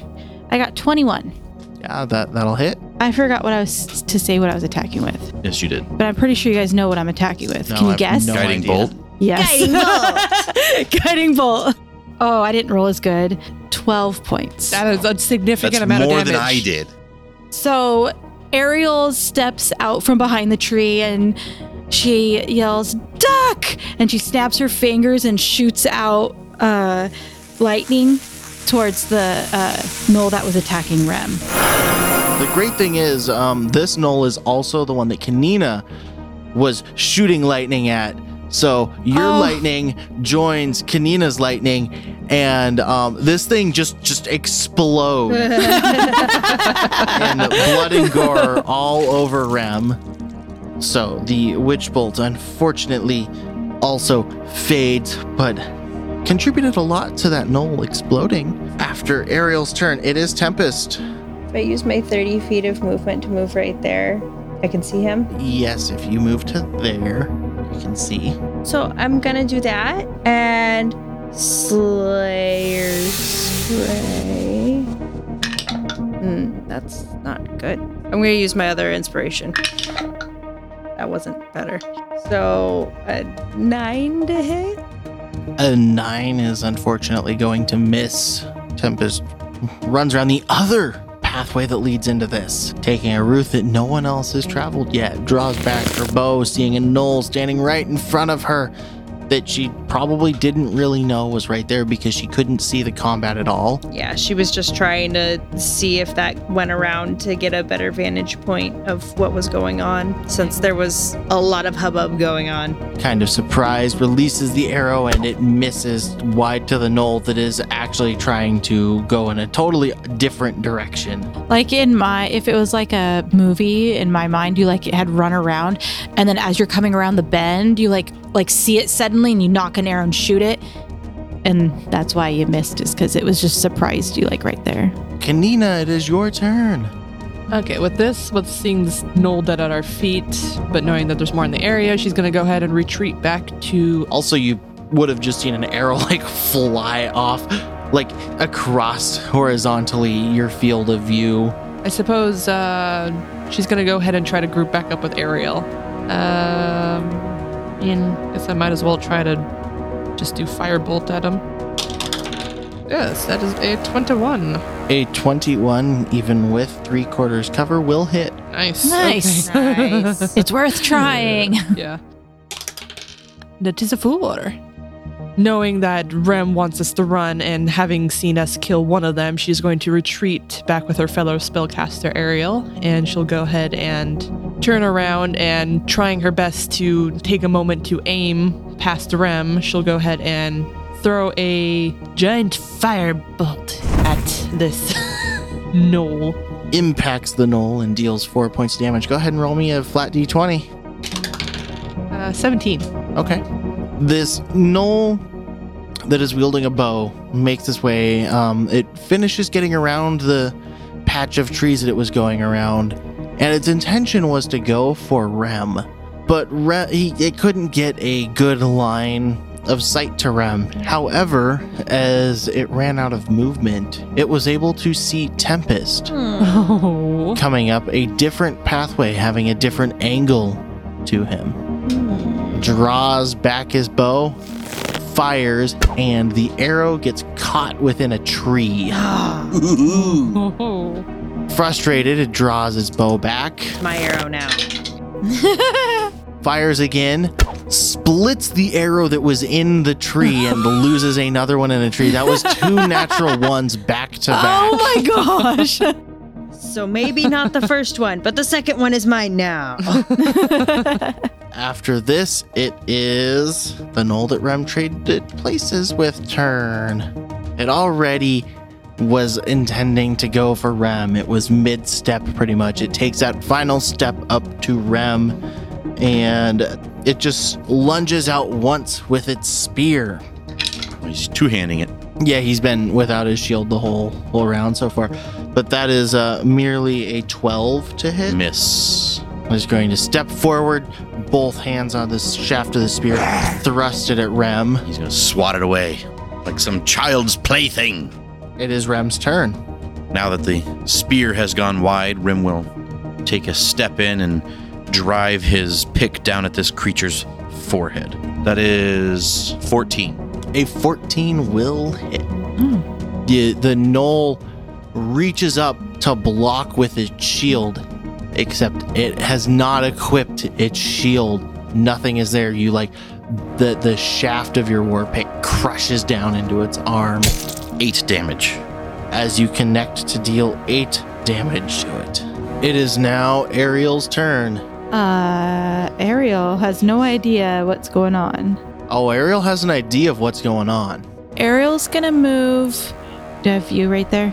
i got 21 Yeah, that that'll hit. I forgot what i was to say what i was attacking with Yes, you did. but i'm pretty sure you guys know what i'm attacking with No, can I you have guess no Guiding idea. bolt. yes Guiding bolt. guiding bolt oh i didn't roll as good 12 points That is a significant That's amount more of damage. More than I did. So Ariel steps out from behind the tree and she yells, Duck! And she snaps her fingers and shoots out uh, lightning towards the uh, gnoll that was attacking Rem. The great thing is, um, this gnoll is also the one that Kanina was shooting lightning at. So your Oh. lightning joins Kanina's lightning, and um, this thing just just explodes, and blood and gore all over Rem. So the witch bolt, unfortunately, also fades, but contributed a lot to that gnoll exploding. After Ariel's turn, it is Tempest. If I use my 30 feet of movement to move right there, I can see him. Yes, if you move to there, you can see. So I'm gonna do that and Slayer's Prey. Hmm, that's not good. I'm gonna use my other inspiration. That wasn't better. So a nine to hit. A nine is unfortunately going to miss. Tempest runs around the other pathway that leads into this, taking a route that no one else has traveled yet. Draws back her bow, seeing a gnoll standing right in front of her that she probably didn't really know was right there because she couldn't see the combat at all. Yeah, she was just trying to see if that went around to get a better vantage point of what was going on, since there was a lot of hubbub going on. Kind of surprised, releases the arrow and it misses wide to the gnoll that is actually trying to go in a totally different direction. Like in my, if it was like a movie in my mind, you like it had run around, and then as you're coming around the bend, you like like see it suddenly, and you knock an arrow and shoot it, and that's why you missed, is because it was just surprised you like right there. Kanina, it is your turn. Okay, with this, with seeing this gnoll dead at our feet, but knowing that there's more in the area, she's gonna go ahead and retreat back to. Also, you would have just seen an arrow like fly off, like across horizontally your field of view. I suppose uh, she's gonna go ahead and try to group back up with Ariel. Um, and I guess I might as well try to just do firebolt at him. Yes, that is a 21. A 21, even with three quarters cover, will hit. Nice. Nice. Okay. Nice. it's worth trying. yeah. That is a fool order. Knowing that Rem wants us to run and having seen us kill one of them, she's going to retreat back with her fellow spellcaster Ariel, and she'll go ahead and turn around and trying her best to take a moment to aim past Rem, she'll go ahead and throw a giant firebolt at this gnoll. Impacts the gnoll and deals four points of damage. Go ahead and roll me a flat d20. Uh, 17. Okay. This gnoll that is wielding a bow makes its way. Um, it finishes getting around the patch of trees that it was going around, and its intention was to go for Rem, but Rem, he it couldn't get a good line of sight to Rem. However, as it ran out of movement, it was able to see Tempest Oh. coming up a different pathway, having a different angle to him. Hmm. Draws back his bow, fires, and the arrow gets caught within a tree. Frustrated, it draws its bow back, My arrow now. fires again, splits the arrow that was in the tree, and loses another one in a tree. That was two natural ones back to back. Oh my gosh. So maybe not the first one, but the second one is mine now. After this, it is the gnoll that Rem traded places with turn. It already was intending to go for Rem. It was mid step pretty much. It takes that final step up to Rem and it just lunges out once with its spear. He's two handing it. Yeah, he's been without his shield the whole whole round so far. But that is uh, merely a 12 to hit. Miss. is going to step forward, both hands on the shaft of the spear, thrust it at Rem. He's gonna swat it away like some child's plaything. It is Rem's turn. Now that the spear has gone wide, Rim will take a step in and drive his pick down at this creature's forehead. That is 14. A 14 will hit. Hmm. The, the gnoll reaches up to block with its shield, except it has not equipped its shield. Nothing is there. You like the the shaft of your war pick crushes down into its arm Eight damage. as you connect to deal eight damage to it. It is now Ariel's turn. Uh, Ariel has no idea what's going on. Oh, Ariel has an idea of what's going on. Ariel's gonna move. Do I have you right there?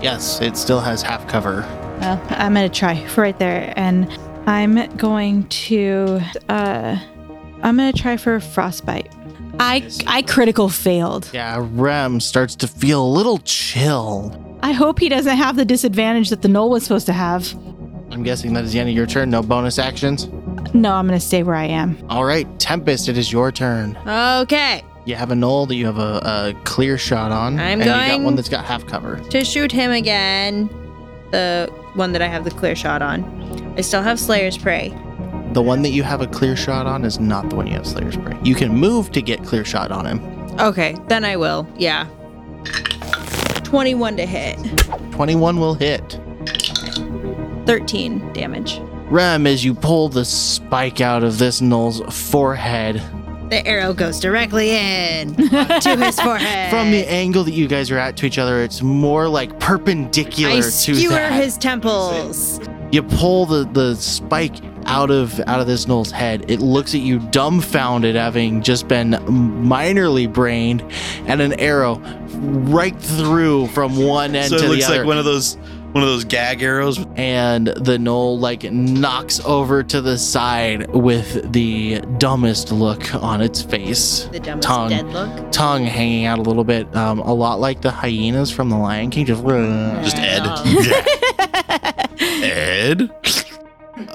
Yes, it still has half cover. Well, I'm gonna try for right there, and I'm going to. Uh, I'm gonna try for frostbite. I I critical failed. Yeah, Rem starts to feel a little chill. I hope he doesn't have the disadvantage that the gnoll was supposed to have. I'm guessing that is the end of your turn. No bonus actions. No, I'm gonna stay where I am. All right, Tempest, it is your turn. okay. You have a gnoll that you have a, a clear shot on. I'm and you got going- one that's got half cover. To shoot him again, the one that I have the clear shot on. I still have Slayer's Prey. The one that you have a clear shot on is not the one you have Slayer's Prey. You can move to get clear shot on him. Okay, then I will. Yeah. 21 to hit. 21 will hit. 13 damage. Rem, as you pull the spike out of this gnoll's forehead, The arrow goes directly in to his forehead. from the angle that you guys are at to each other, it's more like perpendicular I to skewer that. his temples. You pull the, the spike out of out of this gnoll's head. It looks at you dumbfounded, having just been minorly brained, and an arrow right through from one end So to it looks like one of those one of those gag arrows. and the gnoll like knocks over to the side with the dumbest look on its face. The dumbest Tongue. dead look. Tongue hanging out a little bit, um, a lot like the hyenas from the Lion King. Just, Just Ed. Ed.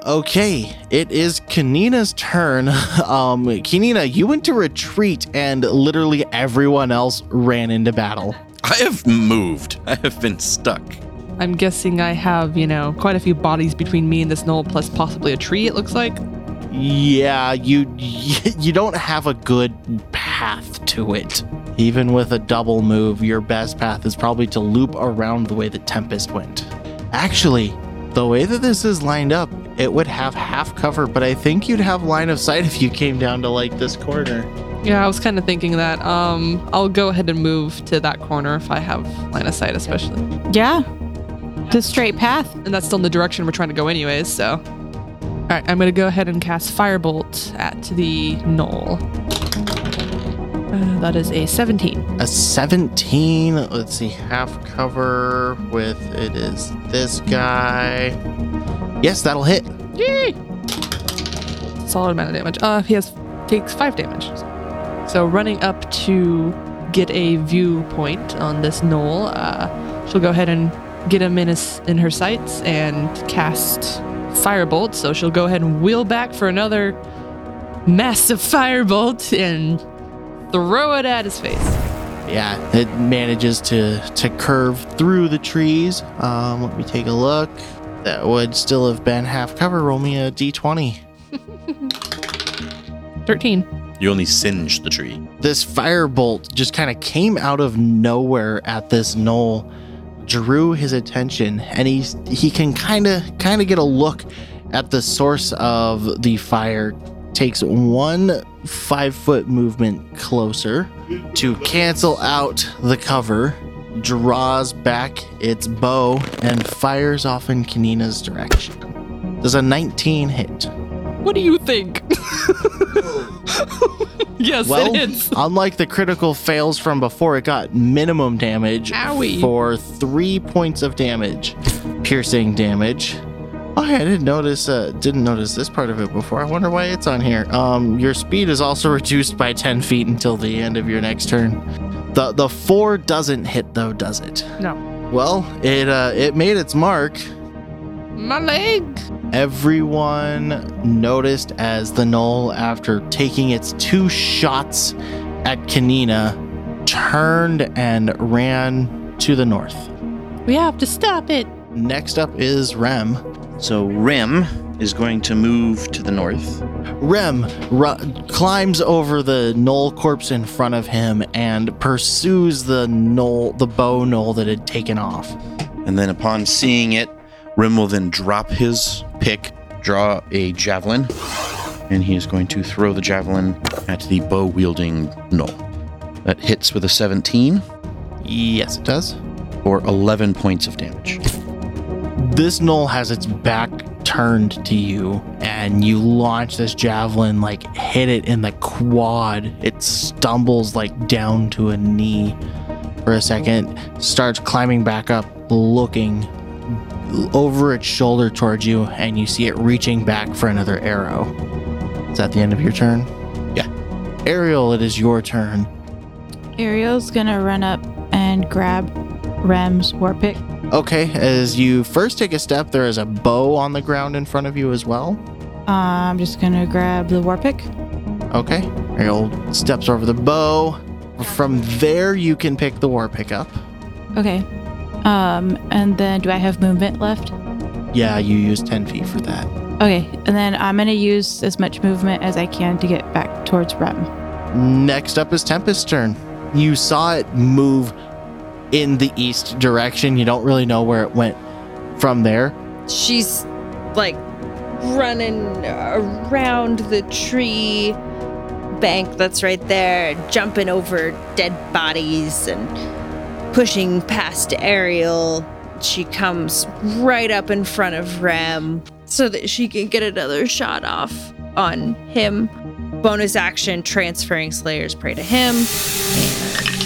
Okay, it is Kanina's turn. Um, Kanina, you went to retreat, and literally everyone else ran into battle. I have moved. I have been stuck. I'm guessing I have, you know, quite a few bodies between me and this gnoll, plus possibly a tree, it looks like. Yeah, you you don't have a good path to it. Even with a double move, your best path is probably to loop around the way the Tempest went. Actually, the way that this is lined up, it would have half cover, but I think you'd have line of sight if you came down to like this corner. Yeah, I was kind of thinking that. Um, I'll go ahead and move to that corner if I have line of sight, especially. Yeah. The straight path. And that's still in the direction we're trying to go, anyways. So, all right, I'm gonna go ahead and cast Firebolt at the gnoll. Uh, that is a 17. A 17, let's see, half cover with it is this guy. Yes, that'll hit. Yay! Solid amount of damage. Uh, he has takes five damage. So running up to get a viewpoint on this gnoll, uh, she'll go ahead and get him in his in her sights and cast firebolt. So she'll go ahead and wheel back for another massive firebolt and throw it at his face. Yeah, it manages to to curve through the trees. Um, let me take a look. That would still have been half cover. Roll me a d20. 13. You only singed the tree. This firebolt just kind of came out of nowhere at this gnoll, drew his attention, and he's he can kind of kind of get a look at the source of the fire. Takes one five foot movement closer to cancel out the cover, draws back its bow, and fires off in Kanina's direction. Does a 19 hit? What do you think? yes, Well, it hits. unlike the critical fails from before, it got minimum damage Owie. for three points of damage, piercing damage. Oh, yeah, I didn't notice. Uh, didn't notice this part of it before. I wonder why it's on here. Um, your speed is also reduced by ten feet until the end of your next turn. The the four doesn't hit though, does it? No. Well, it uh, it made its mark. My leg. Everyone noticed as the gnoll, after taking its two shots at Kanina, turned and ran to the north. We have to stop it. Next up is Rem. So Rim is going to move to the north. Rem ru- climbs over the gnoll corpse in front of him and pursues the gnoll, the bow gnoll that had taken off. And then upon seeing it, Rim will then drop his pick, draw a javelin, and he is going to throw the javelin at the bow wielding gnoll. That hits with a 17 Yes, it does. or 11 points of damage. This gnoll has its back turned to you and you launch this javelin like hit it in the quad it stumbles like down to a knee for a second starts climbing back up looking over its shoulder towards you and you see it reaching back for another arrow is that the end of your turn Yeah. ariel it is your turn Ariel's gonna run up and grab Rem's war pick. Okay as you first take a step there is a bow on the ground in front of you as well Uh, I'm just gonna grab the war pick. Okay. Ariel steps over the bow. From there, you can pick the war pick up. Okay. Um, and then do I have movement left? Yeah, you use 10 feet for that. Okay, and then I'm gonna use as much movement as I can to get back towards Rem. Next up is Tempest's turn. You saw it move in the east direction. You don't really know where it went from there. She's like running around the tree bank that's right there, jumping over dead bodies and pushing past Ariel. She comes right up in front of Rem so that she can get another shot off on him. Bonus action transferring Slayer's Prey to him. And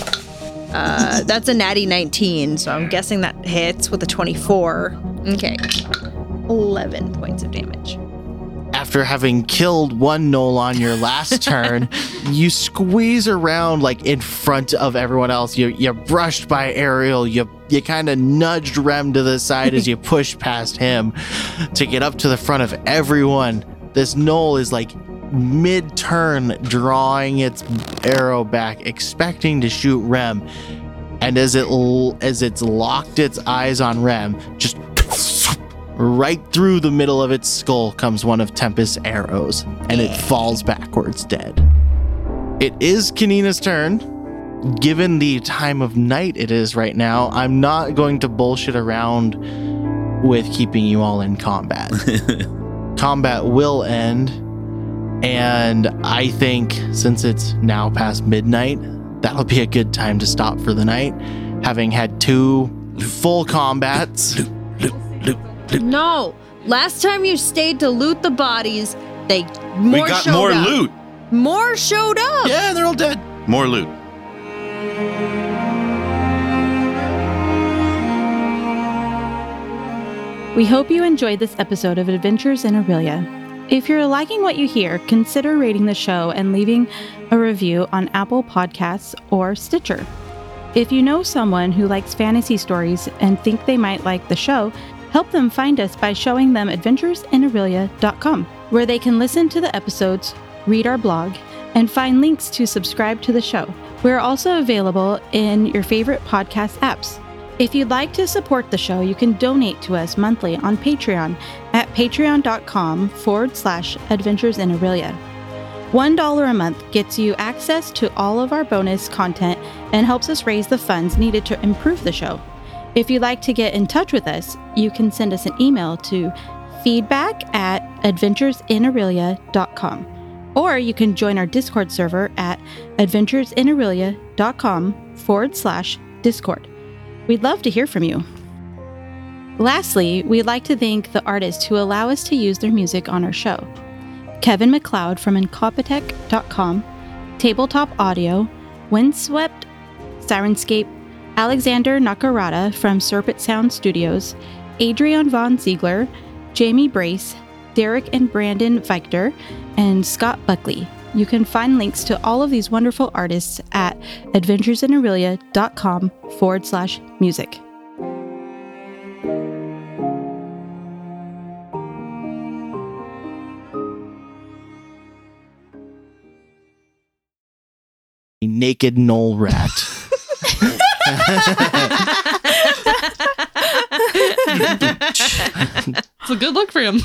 uh, that's a natty 19, so I'm guessing that hits with a 24. Okay. 11 points of damage. After having killed one gnoll on your last turn, you squeeze around like in front of everyone else. You you brushed by Ariel. You you kind of nudged Rem to the side as you push past him to get up to the front of everyone. This gnoll is like mid turn, drawing its arrow back, expecting to shoot Rem. And as it l- as it's locked its eyes on Rem, just right through the middle of its skull comes one of Tempest's arrows, and it falls backwards dead. It is Kanina's turn. Given the time of night it is right now, I'm not going to bullshit around with keeping you all in combat. combat will end, and I think since it's now past midnight, that'll be a good time to stop for the night. Having had two full combats. No. Last time you stayed to loot the bodies, they more we got showed more up. loot. More showed up. Yeah, they're all dead. More loot. We hope you enjoyed this episode of Adventures in Aurelia. If you're liking what you hear, consider rating the show and leaving a review on Apple Podcasts or Stitcher. If you know someone who likes fantasy stories and think they might like the show, help them find us by showing them adventuresinaurelia.com, where they can listen to the episodes, read our blog, and find links to subscribe to the show. We're also available in your favorite podcast apps. If you'd like to support the show, you can donate to us monthly on Patreon at patreon.com forward slash adventures in Aurelia. $1 a month gets you access to all of our bonus content and helps us raise the funds needed to improve the show. If you'd like to get in touch with us, you can send us an email to feedback at adventuresinaurelia.com. Or you can join our Discord server at adventuresinaurelia.com forward slash Discord. We'd love to hear from you. Lastly, we'd like to thank the artists who allow us to use their music on our show Kevin MacLeod from Incompetech.com, Tabletop Audio, Windswept, Syrinscape, Alexander Nakarada from Serpent Sound Studios, Adrian Von Ziegler, Jamie Brace, Derek and Brandon Fiechter, and Scott Buckley. You can find links to all of these wonderful artists at adventuresinaurelia.com forward slash music. naked gnoll rat. It's a good look for him.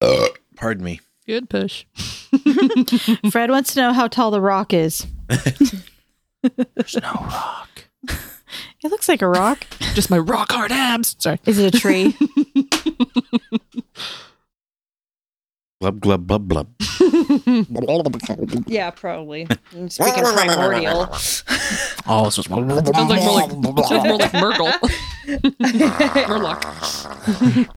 Uh, pardon me. Good push. Fred wants to know how tall the rock is. There's no rock. It looks like a rock. Just my rock hard abs. Sorry. Is it a tree? Blub glub blub blub. Yeah, probably. Speaking of primordial. Oh, it's just Sounds like more like, sounds more like Murgle. Murloc.